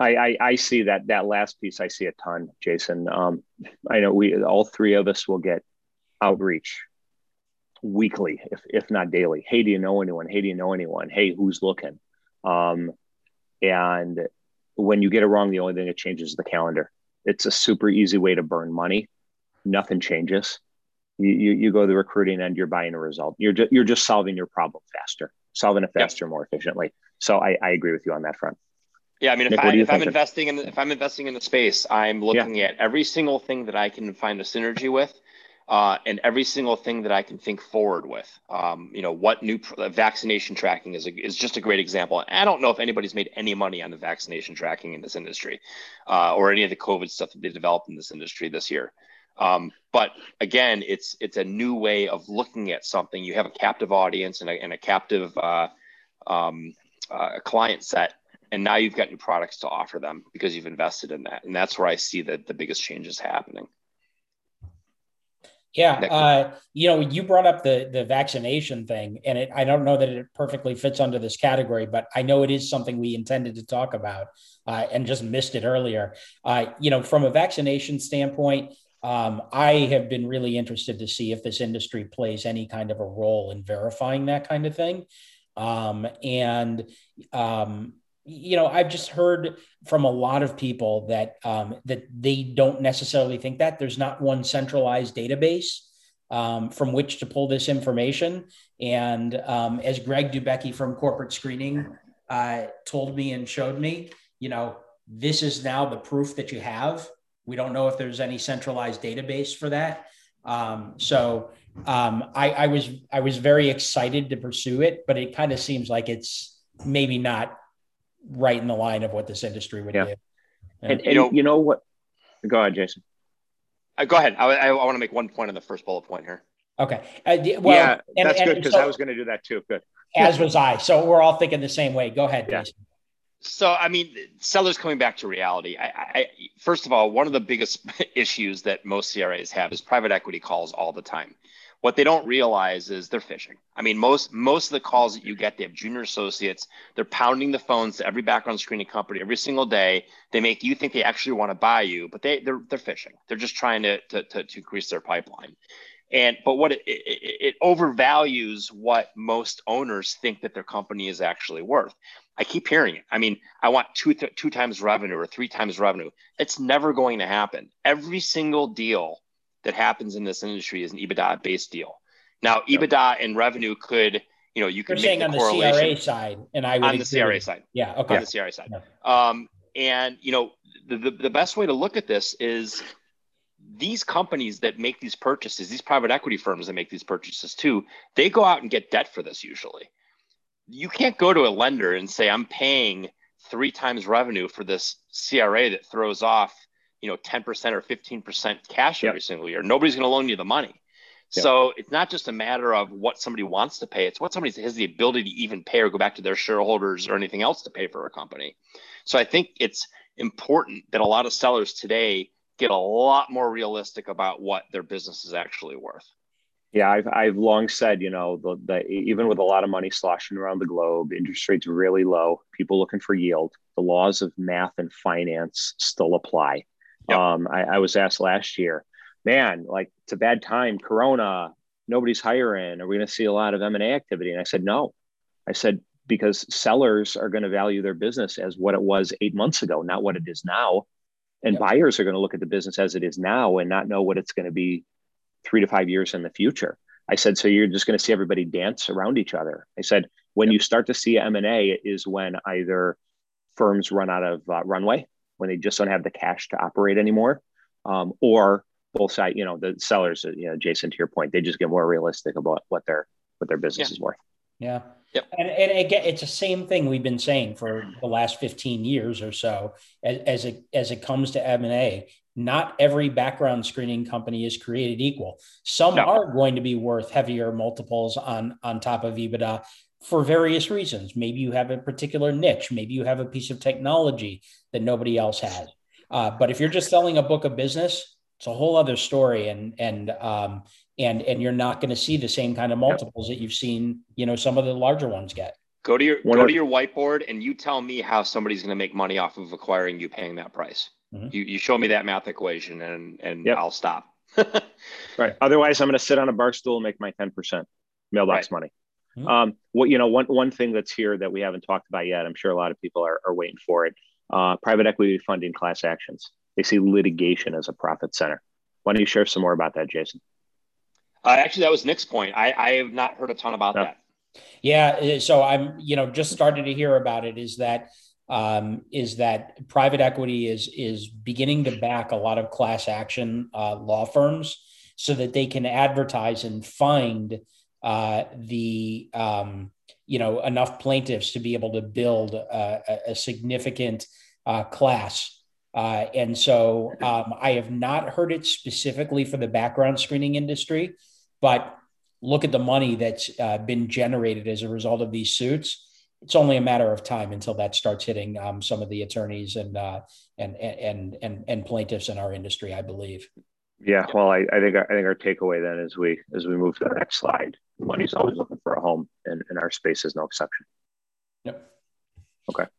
I, I, I, see that that last piece. I see a ton, Jason. Um, I know we all three of us will get outreach weekly, if if not daily. Hey, do you know anyone? Hey, do you know anyone? Hey, who's looking? Um, and when you get it wrong, the only thing that changes is the calendar. It's a super easy way to burn money. Nothing changes. You, you, you go the recruiting end, you're buying a result. You're just, you're just solving your problem faster, solving it faster, yep. more efficiently. So I, I agree with you on that front. Yeah, I mean, Nick, if, I, if I'm investing in if I'm investing in the space, I'm looking yeah. at every single thing that I can find a synergy with, uh, and every single thing that I can think forward with. Um, you know, what new pr- vaccination tracking is a, is just a great example. I don't know if anybody's made any money on the vaccination tracking in this industry, uh, or any of the COVID stuff that they developed in this industry this year. Um, but again, it's it's a new way of looking at something. You have a captive audience and a, and a captive uh, um, uh, client set, and now you've got new products to offer them because you've invested in that. And that's where I see that the biggest changes happening. Yeah, uh, you know, you brought up the the vaccination thing, and it, I don't know that it perfectly fits under this category, but I know it is something we intended to talk about uh, and just missed it earlier. Uh, you know, from a vaccination standpoint, um, I have been really interested to see if this industry plays any kind of a role in verifying that kind of thing. Um, and um, you know, I've just heard from a lot of people that um, that they don't necessarily think that there's not one centralized database um, from which to pull this information. And um, as Greg Dubecki from Corporate Screening uh, told me and showed me, you know, this is now the proof that you have. We don't know if there's any centralized database for that. Um, so um, I, I was I was very excited to pursue it, but it kind of seems like it's maybe not right in the line of what this industry would yeah. do. And, and, you, know, you know what? Go ahead, Jason. Uh, go ahead. I, I, I want to make one point on the first bullet point here. Okay. Uh, well, yeah, and, that's good because so, I was going to do that too. Good. As was I. So we're all thinking the same way. Go ahead, yeah. Jason. So, I mean, sellers coming back to reality. I, I, first of all, one of the biggest issues that most CRAs have is private equity calls all the time. What they don't realize is they're fishing. I mean, most most of the calls that you get, they have junior associates. They're pounding the phones to every background screening company every single day. They make you think they actually want to buy you, but they they're they're fishing. They're just trying to to, to, to increase their pipeline. And but what it, it, it overvalues what most owners think that their company is actually worth. I keep hearing it. I mean, I want two th- two times revenue or three times revenue. It's never going to happen. Every single deal that happens in this industry is an EBITDA based deal. Now. EBITDA and revenue could, you know, you could You're make on the CRA side, and I would on the CRA side. Yeah, okay. On the CRA side. Yeah. Um, and you know, the, the the best way to look at this is these companies that make these purchases, these private equity firms that make these purchases too, they go out and get debt for this usually. You can't go to a lender and say, I'm paying three times revenue for this CRA that throws off you know 10% or 15% cash yep. every single year nobody's going to loan you the money yep. so it's not just a matter of what somebody wants to pay it's what somebody has the ability to even pay or go back to their shareholders or anything else to pay for a company so i think it's important that a lot of sellers today get a lot more realistic about what their business is actually worth yeah, I've, I've long said, you know, the, the, even with a lot of money sloshing around the globe, interest rates really low, people looking for yield, the laws of math and finance still apply. Yep. Um, I, I was asked last year, man, like it's a bad time, Corona, nobody's hiring. Are we going to see a lot of M and A activity? And I said, no. I said because sellers are going to value their business as what it was eight months ago, not what it is now, and yep. buyers are going to look at the business as it is now and not know what it's going to be three to five years in the future. I said, so you're just going to see everybody dance around each other. I said, when yep. you start to see M and A, is when either firms run out of uh, runway when they just don't have the cash to operate anymore, um, or both side, you know, the sellers, you know, Jason, to your point, they just get more realistic about what their what their business yeah. is worth. Yeah. Yep. And, and again, it's the same thing we've been saying for the last 15 years or so as, as it as it comes to M&A. Not every background screening company is created equal. Some no. are going to be worth heavier multiples on on top of EBITDA for various reasons. Maybe you have a particular niche, maybe you have a piece of technology that nobody else has. Uh, but if you're just selling a book of business, it's a whole other story, and and um, and and you're not going to see the same kind of multiples that you've seen, you know, some of the larger ones get. Go to your One go to your whiteboard and you tell me how somebody's going to make money off of acquiring you paying that price. Mm-hmm. You you show me that math equation and and yep. I'll stop. right. Otherwise, I'm going to sit on a bar stool and make my ten percent mailbox right. money. Mm-hmm. Um, what you know, one one thing that's here that we haven't talked about yet, I'm sure a lot of people are, are waiting for it. Uh, private equity funding class actions. They see litigation as a profit center. Why don't you share some more about that, Jason? Uh, actually, that was Nick's point. I, I have not heard a ton about no. that. Yeah, so I'm you know just started to hear about it. Is that um, is that private equity is is beginning to back a lot of class action uh, law firms so that they can advertise and find uh, the um, you know enough plaintiffs to be able to build a, a significant uh, class. Uh, and so um, I have not heard it specifically for the background screening industry, but look at the money that's uh, been generated as a result of these suits. It's only a matter of time until that starts hitting um, some of the attorneys and, uh, and, and and and plaintiffs in our industry, I believe. Yeah, well, I, I think our, I think our takeaway then is we as we move to the next slide, money's always looking for a home, and, and our space is no exception. Yep. Okay. okay.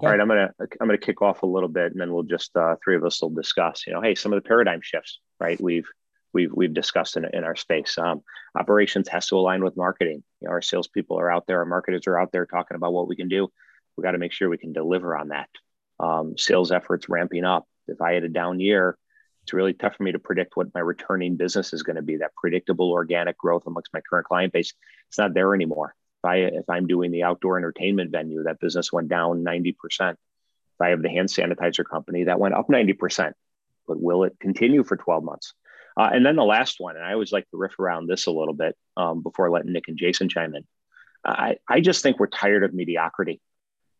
All right, I'm gonna I'm gonna kick off a little bit, and then we'll just uh, three of us will discuss. You know, hey, some of the paradigm shifts, right? We've we've we've discussed in, in our space. Um, operations has to align with marketing. You know, our salespeople are out there, our marketers are out there talking about what we can do. We got to make sure we can deliver on that. Um, sales efforts ramping up. If I had a down year, it's really tough for me to predict what my returning business is going to be. That predictable organic growth amongst my current client base, it's not there anymore. If I if I'm doing the outdoor entertainment venue, that business went down 90%. If I have the hand sanitizer company, that went up 90%. But will it continue for 12 months? Uh, and then the last one, and I always like to riff around this a little bit um, before letting Nick and Jason chime in. I, I just think we're tired of mediocrity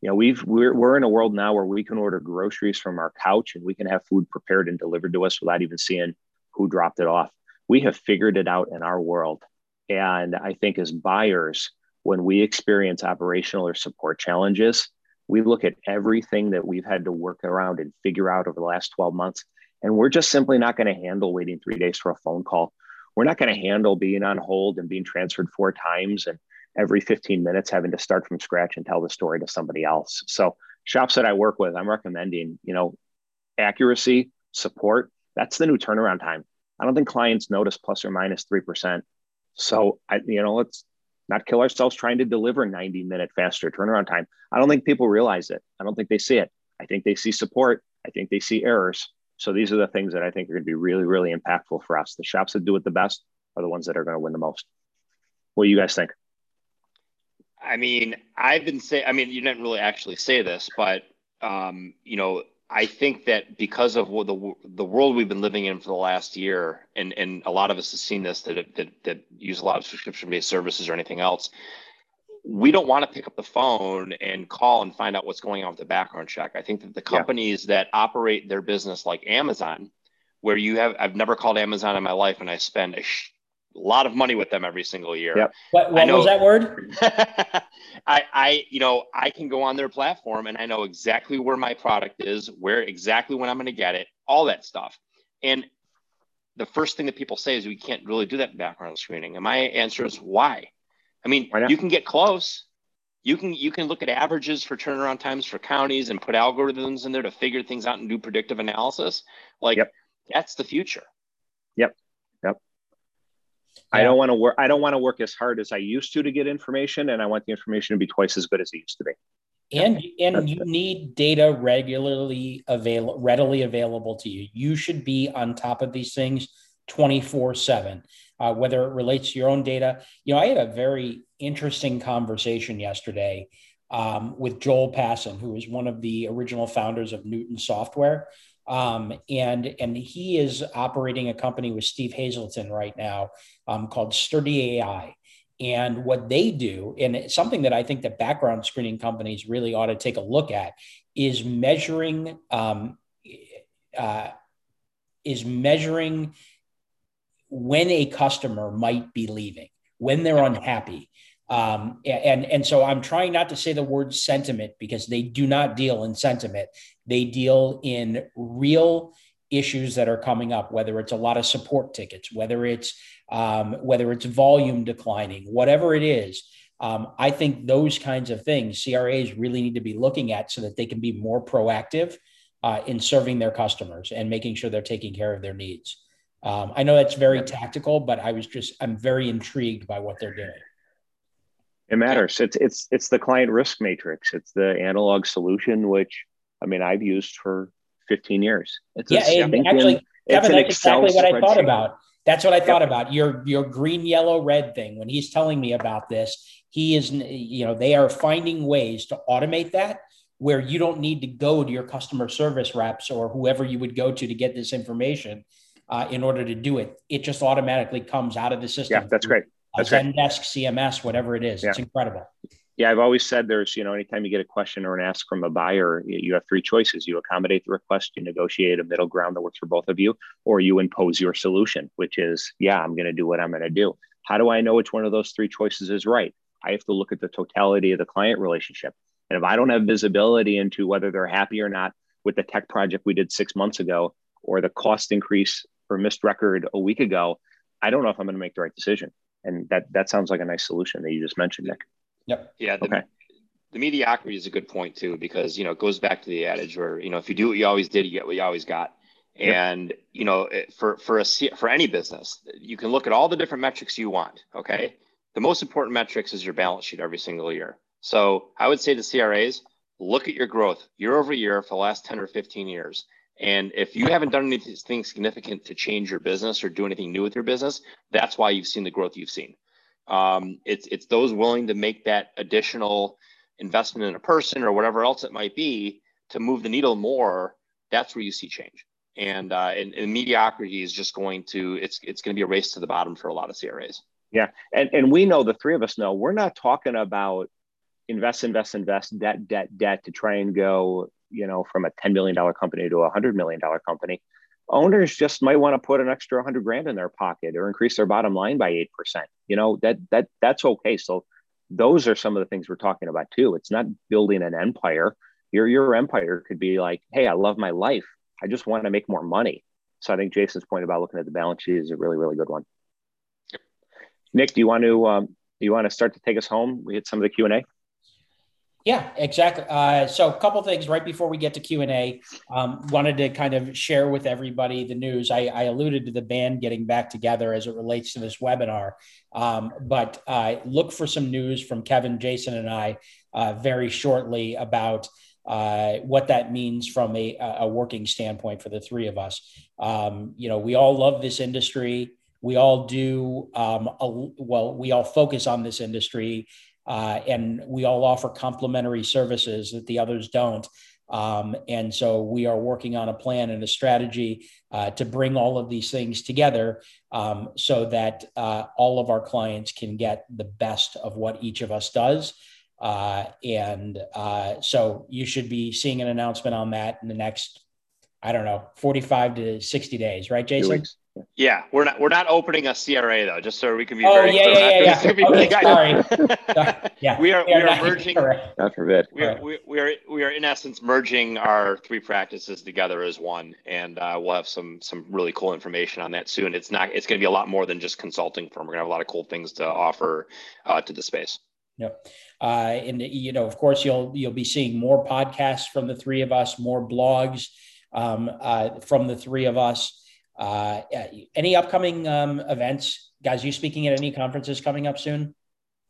you know we've we're, we're in a world now where we can order groceries from our couch and we can have food prepared and delivered to us without even seeing who dropped it off. We have figured it out in our world. And i think as buyers when we experience operational or support challenges we look at everything that we've had to work around and figure out over the last 12 months. And we're just simply not going to handle waiting three days for a phone call. We're not going to handle being on hold and being transferred four times and every 15 minutes having to start from scratch and tell the story to somebody else. So shops that I work with, I'm recommending, you know, accuracy, support. That's the new turnaround time. I don't think clients notice plus or minus 3%. So I, you know, let's not kill ourselves trying to deliver 90 minute faster turnaround time. I don't think people realize it. I don't think they see it. I think they see support. I think they see errors. So these are the things that I think are going to be really, really impactful for us. The shops that do it the best are the ones that are going to win the most. What do you guys think? I mean, I've been saying, I mean, you didn't really actually say this, but, um, you know, I think that because of the the world we've been living in for the last year, and and a lot of us have seen this that that, that use a lot of subscription based services or anything else, we don't want to pick up the phone and call and find out what's going on with the background check. I think that the companies yeah. that operate their business like Amazon, where you have I've never called Amazon in my life, and I spend a a lot of money with them every single year. Yep. What, what was that word? I, I, you know, I can go on their platform and I know exactly where my product is, where exactly when I'm going to get it, all that stuff. And the first thing that people say is we can't really do that background screening. And my answer is why? I mean, why you can get close. You can you can look at averages for turnaround times for counties and put algorithms in there to figure things out and do predictive analysis. Like yep. that's the future. Yep. I don't want to work. I don't want to work as hard as I used to to get information, and I want the information to be twice as good as it used to be. And and That's you it. need data regularly available, readily available to you. You should be on top of these things twenty four seven. Uh, whether it relates to your own data, you know, I had a very interesting conversation yesterday um, with Joel Passen, who is one of the original founders of Newton Software. Um, and and he is operating a company with Steve Hazelton right now um, called Sturdy AI. And what they do, and something that I think that background screening companies really ought to take a look at, is measuring um, uh, is measuring when a customer might be leaving, when they're unhappy, um, and and so I'm trying not to say the word sentiment because they do not deal in sentiment. They deal in real issues that are coming up, whether it's a lot of support tickets, whether it's um, whether it's volume declining, whatever it is. Um, I think those kinds of things CRAs really need to be looking at so that they can be more proactive uh, in serving their customers and making sure they're taking care of their needs. Um, I know that's very tactical, but I was just I'm very intrigued by what they're doing. It matters. It's it's it's the client risk matrix. It's the analog solution, which I mean I've used for 15 years. It's yeah, actually, Kevin, that's exactly what I thought about. That's what I thought yep. about your your green, yellow, red thing. When he's telling me about this, he is you know they are finding ways to automate that where you don't need to go to your customer service reps or whoever you would go to to get this information uh, in order to do it. It just automatically comes out of the system. Yeah, that's great. That's Zendesk. CMS, whatever it is. Yeah. It's incredible. Yeah, I've always said there's, you know, anytime you get a question or an ask from a buyer, you have three choices. You accommodate the request, you negotiate a middle ground that works for both of you, or you impose your solution, which is, yeah, I'm going to do what I'm going to do. How do I know which one of those three choices is right? I have to look at the totality of the client relationship. And if I don't have visibility into whether they're happy or not with the tech project we did six months ago, or the cost increase or missed record a week ago, I don't know if I'm going to make the right decision. And that that sounds like a nice solution that you just mentioned, Nick. Yep. Yeah. The, okay. The mediocrity is a good point too, because you know it goes back to the adage where you know if you do what you always did, you get what you always got. And you know, eh, for for a for any business, you can look at all the different metrics you want. Okay, the most important metrics is your balance sheet every single year. So I would say to CRAs, look at your growth year over year for the last 10 or 15 years. And if you haven't done anything significant to change your business or do anything new with your business, that's why you've seen the growth you've seen. Um, it's it's those willing to make that additional investment in a person or whatever else it might be to move the needle more. That's where you see change. And, uh, and, and mediocrity is just going to it's it's going to be a race to the bottom for a lot of CRAs. Yeah, and and we know the three of us know we're not talking about invest, invest, invest, debt, debt, debt to try and go you know from a ten million dollar company to a hundred million dollar company owners just might want to put an extra 100 grand in their pocket or increase their bottom line by 8% you know that that that's okay. So those are some of the things we're talking about too. It's not building an empire. Your your empire could be like hey i love my life. I just want to make more money. So i think jason's point about looking at the balance sheet is a really really good one. Nick do you want to um, do you want to start to take us home? We hit some of the q&a yeah, exactly. Uh, so a couple things right before we get to Q and A, um, wanted to kind of share with everybody the news. I, I, alluded to the band getting back together as it relates to this webinar, um, but uh, look for some news from Kevin, Jason, and I uh, very shortly about uh, what that means from a, a, working standpoint for the three of us. Um, you know, we all love this industry. We all do. Um, a, well, we all focus on this industry uh, and we all offer complementary services that the others don't. Um, and so we are working on a plan and a strategy uh, to bring all of these things together um, so that uh, all of our clients can get the best of what each of us does. Uh, and uh, so you should be seeing an announcement on that in the next, I don't know, 45 to 60 days, right, Jason? Yeah, we're not we're not opening a CRA though, just so we can be oh, very yeah, clear. Yeah, yeah, yeah. Okay, sorry. yeah, we are we are, merging. God forbid. We are, we, we are we are in essence merging our three practices together as one, and uh, we'll have some some really cool information on that soon. It's not it's going to be a lot more than just consulting firm. We're going to have a lot of cool things to offer uh, to the space. Yep. Uh, and you know, of course, you'll you'll be seeing more podcasts from the three of us, more blogs um, uh, from the three of us. Uh, any upcoming um, events, guys? You speaking at any conferences coming up soon?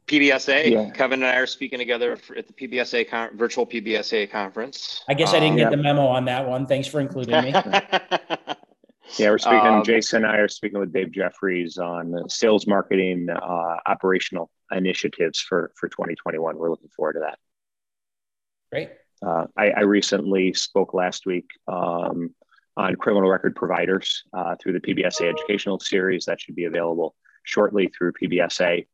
PBSA. Yeah. Kevin and I are speaking together for, at the PBSA con- virtual PBSA conference. I guess I didn't um, get yeah. the memo on that one. Thanks for including me. yeah, we're speaking. Um, Jason and I are speaking with Dave Jeffries on sales, marketing, uh, operational initiatives for for 2021. We're looking forward to that. Great. Uh, I, I, recently spoke last week um, on criminal record providers uh, through the PBSA educational series that should be available shortly through PBSA.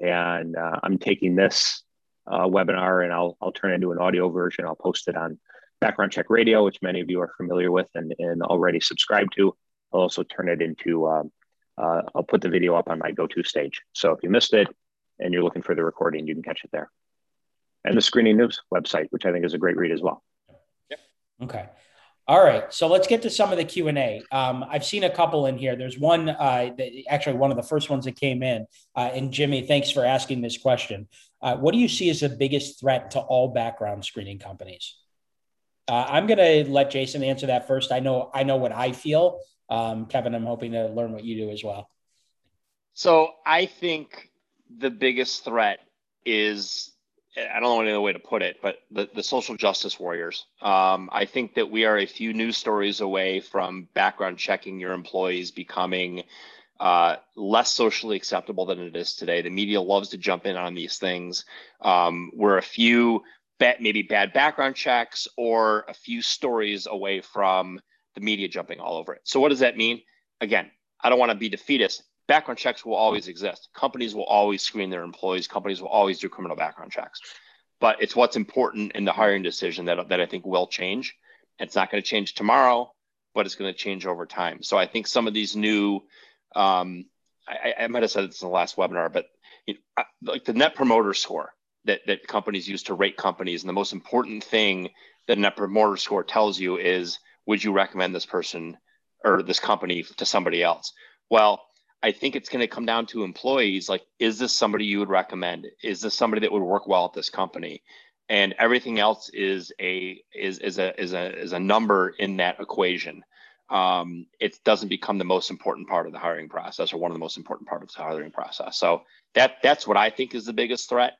And uh, I'm taking this uh, webinar and I'll, I'll turn it into an audio version. I'll post it on Background Check Radio, which many of you are familiar with and, and already subscribed to. I'll also turn it into, um, uh, I'll put the video up on my go-to GoToStage. So if you missed it and you're looking for the recording, you can catch it there. And the Screening News website, which I think is a great read as well. Yep. Okay. All right, so let's get to some of the Q and A. Um, I've seen a couple in here. There's one, uh, that, actually, one of the first ones that came in. Uh, and Jimmy, thanks for asking this question. Uh, what do you see as the biggest threat to all background screening companies? Uh, I'm going to let Jason answer that first. I know, I know what I feel. Um, Kevin, I'm hoping to learn what you do as well. So I think the biggest threat is I don't know any other way to put it, but the, the social justice warriors. Um, I think that we are a few news stories away from background checking your employees becoming uh, less socially acceptable than it is today. The media loves to jump in on these things. Um, we're a few bad, maybe bad background checks or a few stories away from the media jumping all over it. So what does that mean? Again, I don't want to be defeatist background checks will always exist. Companies will always screen their employees. Companies will always do criminal background checks. But it's what's important in the hiring decision that, that I think will change. It's not going to change tomorrow, but it's going to change over time. So I think some of these new, um, I, I might have said this in the last webinar, but you know, like the net promoter score that, that companies use to rate companies. And the most important thing that net promoter score tells you is, would you recommend this person or this company to somebody else. Well, I think it's going to come down to employees. Like, is this somebody you would recommend? Is this somebody that would work well at this company? And everything else is a is is a is a is a number in that equation. Um, it doesn't become the most important part of the hiring process or one of the most important part of the hiring process. So that that's what I think is the biggest threat.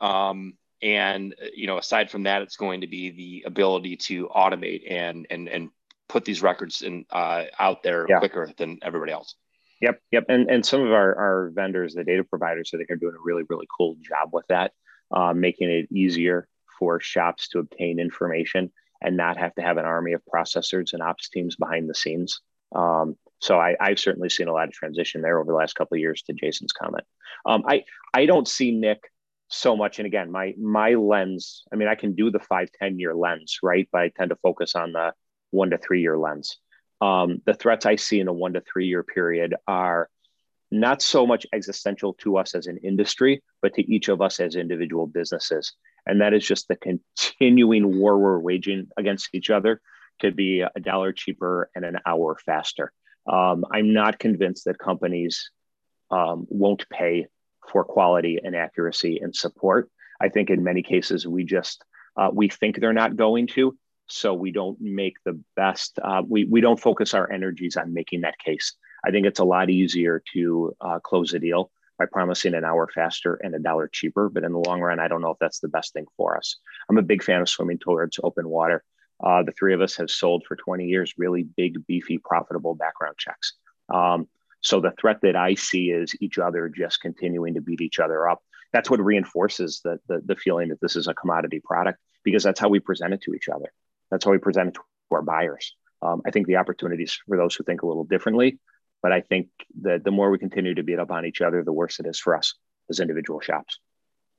Um, and you know, aside from that, it's going to be the ability to automate and and and put these records in uh, out there yeah. quicker than everybody else. Yep, yep. And and some of our, our vendors, the data providers, I think are doing a really, really cool job with that, uh, making it easier for shops to obtain information and not have to have an army of processors and ops teams behind the scenes. Um, so I, have certainly seen a lot of transition there over the last couple of years. To Jason's comment, um, I I don't see Nick so much. And again, my my lens. I mean, I can do the five ten year lens, right? But I tend to focus on the one to three year lens. Um, the threats I see in a one to three year period are not so much existential to us as an industry, but to each of us as individual businesses. And that is just the continuing war we're waging against each other to be a dollar cheaper and an hour faster. Um, I'm not convinced that companies um, won't pay for quality and accuracy and support. I think in many cases we just uh, we think they're not going to, so we don't make the best uh, we, we don't focus our energies on making that case. I think it's a lot easier to uh, close a deal by promising an hour faster and a dollar cheaper but in the long run i don't know if that's the best thing for us. I'm a big fan of swimming towards open water. Uh, the three of us have sold for 20 years really big beefy profitable background checks. Um, so the threat that i see is each other just continuing to beat each other up. That's what reinforces the, the, the feeling that this is a commodity product because that's how we present it to each other that's how we present it to our buyers. Um, I think the opportunities for those who think a little differently, but I think that the more we continue to beat up on each other, the worse it is for us as individual shops.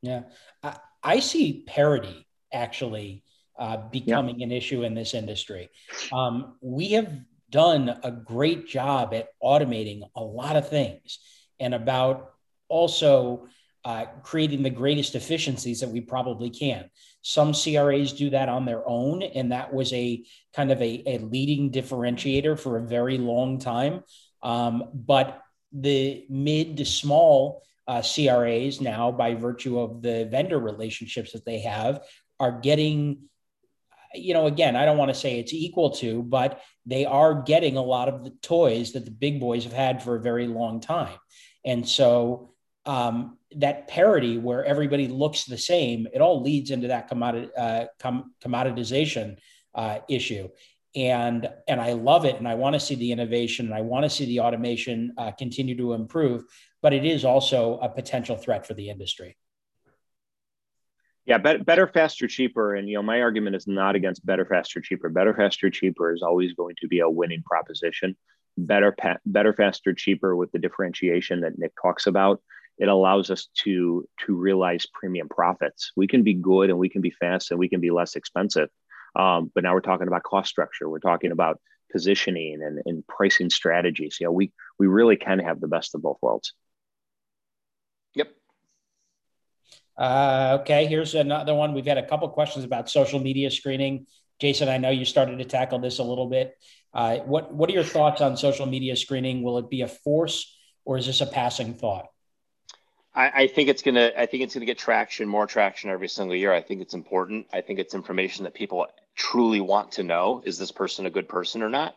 Yeah, I, I see parity actually uh, becoming yeah. an issue in this industry. Um, we have done a great job at automating a lot of things and about also uh, creating the greatest efficiencies that we probably can. Some CRAs do that on their own, and that was a kind of a, a leading differentiator for a very long time. Um, but the mid to small uh, CRAs now, by virtue of the vendor relationships that they have, are getting, you know, again, I don't want to say it's equal to, but they are getting a lot of the toys that the big boys have had for a very long time. And so um, that parity where everybody looks the same, it all leads into that commodity, uh, com- commoditization uh, issue. And, and I love it. And I want to see the innovation and I want to see the automation uh, continue to improve, but it is also a potential threat for the industry. Yeah, better, faster, cheaper. And you know, my argument is not against better, faster, cheaper. Better, faster, cheaper is always going to be a winning proposition. Better, better, faster, cheaper with the differentiation that Nick talks about it allows us to to realize premium profits. We can be good and we can be fast and we can be less expensive. Um, but now we're talking about cost structure. We're talking about positioning and, and pricing strategies. You know, we we really can have the best of both worlds. Yep. Uh, okay, here's another one. We've had a couple questions about social media screening. Jason, I know you started to tackle this a little bit. Uh, what what are your thoughts on social media screening? Will it be a force or is this a passing thought? I, I think it's gonna. I think it's gonna get traction, more traction every single year. I think it's important. I think it's information that people truly want to know. Is this person a good person or not?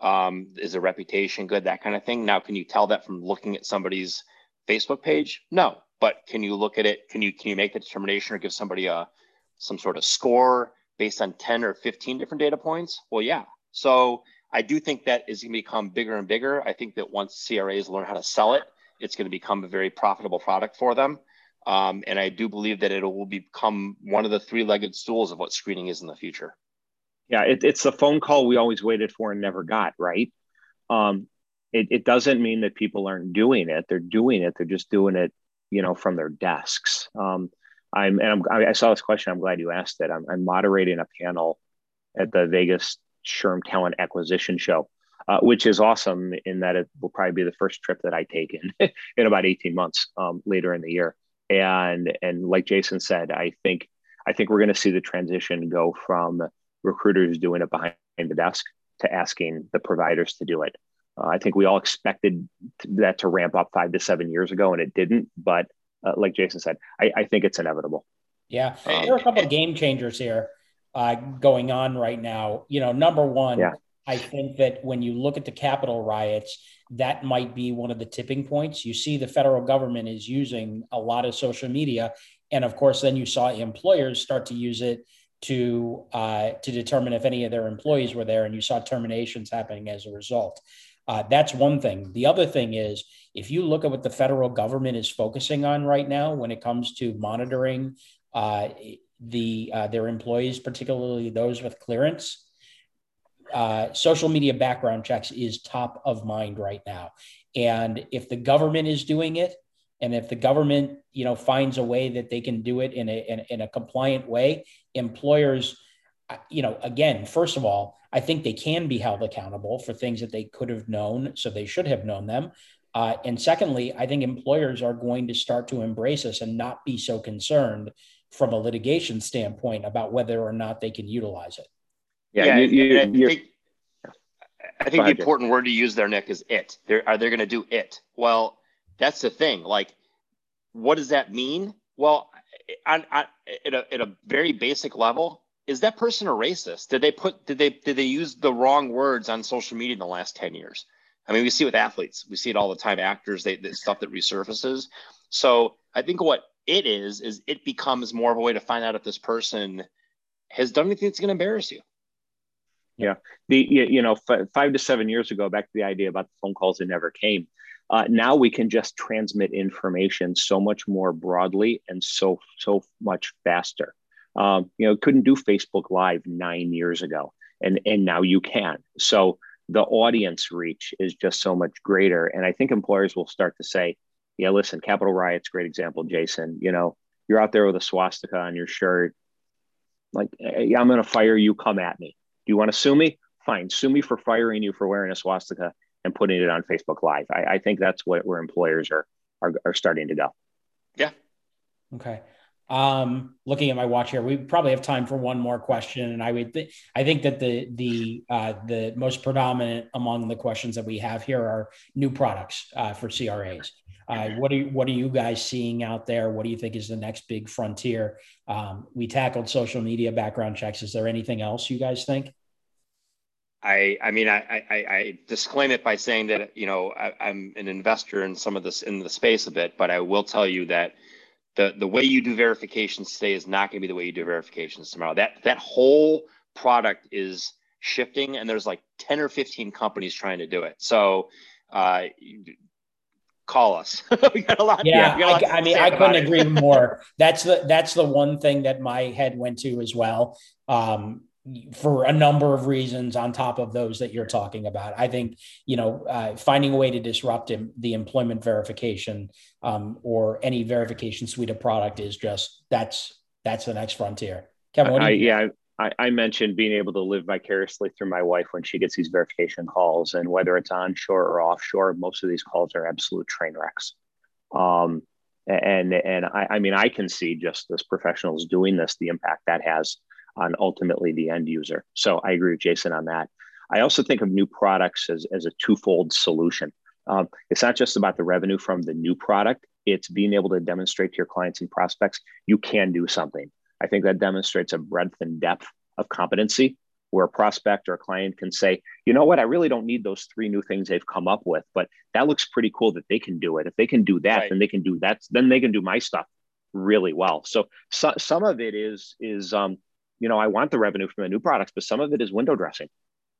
Um, is their reputation good? That kind of thing. Now, can you tell that from looking at somebody's Facebook page? No, but can you look at it? Can you can you make the determination or give somebody a some sort of score based on 10 or 15 different data points? Well, yeah. So I do think that is going to become bigger and bigger. I think that once CRAs learn how to sell it, it's going to become a very profitable product for them. Um, and I do believe that it will become one of the three-legged stools of what screening is in the future. Yeah, it, it's the phone call we always waited for and never got, right? Um, it, it doesn't mean that people aren't doing it. They're doing it. They're just doing it, you know, from their desks. Um, I'm and I'm, I saw this question. I'm glad you asked it. I'm, I'm moderating a panel at the Vegas SHRM Talent Acquisition Show uh, which is awesome in that it will probably be the first trip that I take in in about 18 months um, later in the year. And and like Jason said, I think I think we're going to see the transition go from recruiters doing it behind the desk to asking the providers to do it. Uh, I think we all expected that to ramp up five to seven years ago, and it didn't. But uh, like Jason said, I, I, think it's inevitable. Yeah, um, there are a couple of game changers here uh, going on right now. You know, number one, yeah. I think that when you look at the Capitol riots, that might be one of the tipping points. You see, the federal government is using a lot of social media, and of course, then you saw employers start to use it to uh, to determine if any of their employees were there, and you saw terminations happening as a result. Uh, that's one thing. The other thing is, if you look at what the federal government is focusing on right now when it comes to monitoring uh, the uh, their employees, particularly those with clearance, uh, social media background checks is top of mind right now. And if the government is doing it, and if the government, you know, finds a way that they can do it in a in, in a compliant way, employers, uh, you know, again, first of all, I think they can be held accountable for things that they could have known, so they should have known them. Uh, and secondly, I think employers are going to start to embrace us and not be so concerned from a litigation standpoint about whether or not they can utilize it. Yeah, yeah you, you, I think, I think the important word to use there, Nick, is it. They're, are they going to do it? Well, that's the thing. Like, what does that mean? Well, on, on, at, a, at a very basic level, is that person a racist? Did they put did they did they use the wrong words on social media in the last 10 years? I mean, we see with athletes, we see it all the time, actors, they the stuff that resurfaces. So I think what it is is it becomes more of a way to find out if this person has done anything that's going to embarrass you. Yeah, the you know five to seven years ago, back to the idea about the phone calls that never came. Uh, now we can just transmit information so much more broadly and so so much faster. Um, you know, couldn't do Facebook Live nine years ago, and and now you can. So the audience reach is just so much greater, and I think employers will start to say, "Yeah, listen, Capitol Riot's great example, Jason. You know, you're out there with a swastika on your shirt. Like, hey, I'm going to fire you. Come at me. Do you want to sue me? Fine, sue me for firing you for wearing a swastika and putting it on Facebook Live. I, I think that's what where employers are, are are starting to go. Yeah. Okay. Um, looking at my watch here, we probably have time for one more question, and I would th- I think that the the uh, the most predominant among the questions that we have here are new products uh, for CRAs. Uh, what are you, what are you guys seeing out there? What do you think is the next big frontier? Um, we tackled social media background checks. Is there anything else you guys think? I, I mean, I, I, I disclaim it by saying that you know I, am an investor in some of this in the space a bit, but I will tell you that the the way you do verifications today is not going to be the way you do verifications tomorrow. That that whole product is shifting, and there's like ten or fifteen companies trying to do it. So uh, call us. we got a lot. Yeah, yeah I, I mean, I couldn't agree more. That's the that's the one thing that my head went to as well. Um, for a number of reasons on top of those that you're talking about. I think, you know, uh, finding a way to disrupt the employment verification um, or any verification suite of product is just that's that's the next frontier. Kevin, I, yeah, I, I, mentioned being able to live vicariously through my wife when she gets these verification calls, and whether it's onshore or offshore, most of these calls are absolute train wrecks. Um, and and I, I mean, I can see just as professionals doing this, the impact that has on ultimately the end user. So I agree with Jason on that. I also think of new products as, as a twofold solution. Um, it's not just about the revenue from the new product, it's being able to demonstrate to your clients and prospects you can do something. I think that demonstrates a breadth and depth of competency where a prospect or a client can say, you know what, I really don't need those three new things they've come up with, but that looks pretty cool that they can do it. If they can do that, right. then they can do that. Then they can do my stuff really well. So, so some of it is is um, you know, I want the revenue from the new products, but some of it is window dressing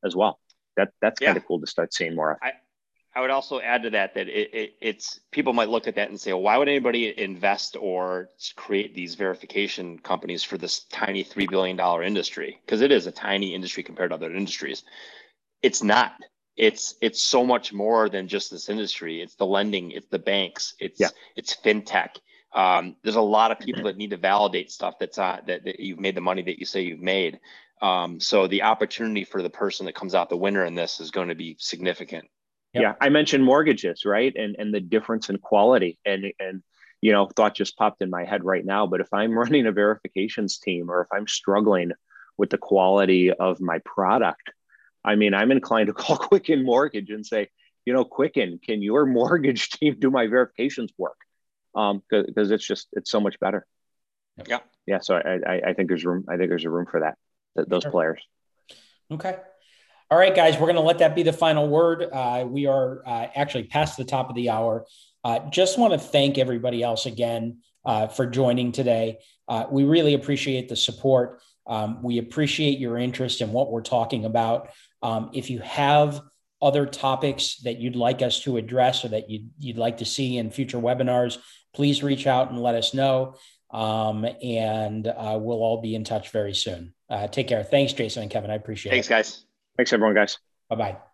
as well. That that's yeah. kind of cool to start seeing more of. I, I would also add to that that it, it, it's people might look at that and say, well, why would anybody invest or create these verification companies for this tiny three billion dollar industry? Because it is a tiny industry compared to other industries. It's not. It's it's so much more than just this industry. It's the lending. It's the banks. It's yeah. it's fintech um, there's a lot of people that need to validate stuff that's uh, that, that you've made the money that you say you've made. Um, so the opportunity for the person that comes out the winner in this is going to be significant. Yep. Yeah, I mentioned mortgages, right, and and the difference in quality, and and you know, thought just popped in my head right now. But if I'm running a verifications team, or if I'm struggling with the quality of my product, I mean, I'm inclined to call Quicken Mortgage and say, you know, Quicken, can your mortgage team do my verifications work? Um, because it's just it's so much better. Yeah, yeah. So I, I, I think there's room. I think there's a room for that. Those sure. players. Okay. All right, guys, we're going to let that be the final word. Uh, we are uh, actually past the top of the hour. Uh, just want to thank everybody else again uh, for joining today. Uh, we really appreciate the support. Um, we appreciate your interest in what we're talking about. Um, if you have other topics that you'd like us to address or that you'd, you'd like to see in future webinars, please reach out and let us know. Um, and uh, we'll all be in touch very soon. take care. Thanks, Jason and Kevin. I appreciate Thanks, it. Thanks, guys. Thanks, everyone, guys. Bye bye.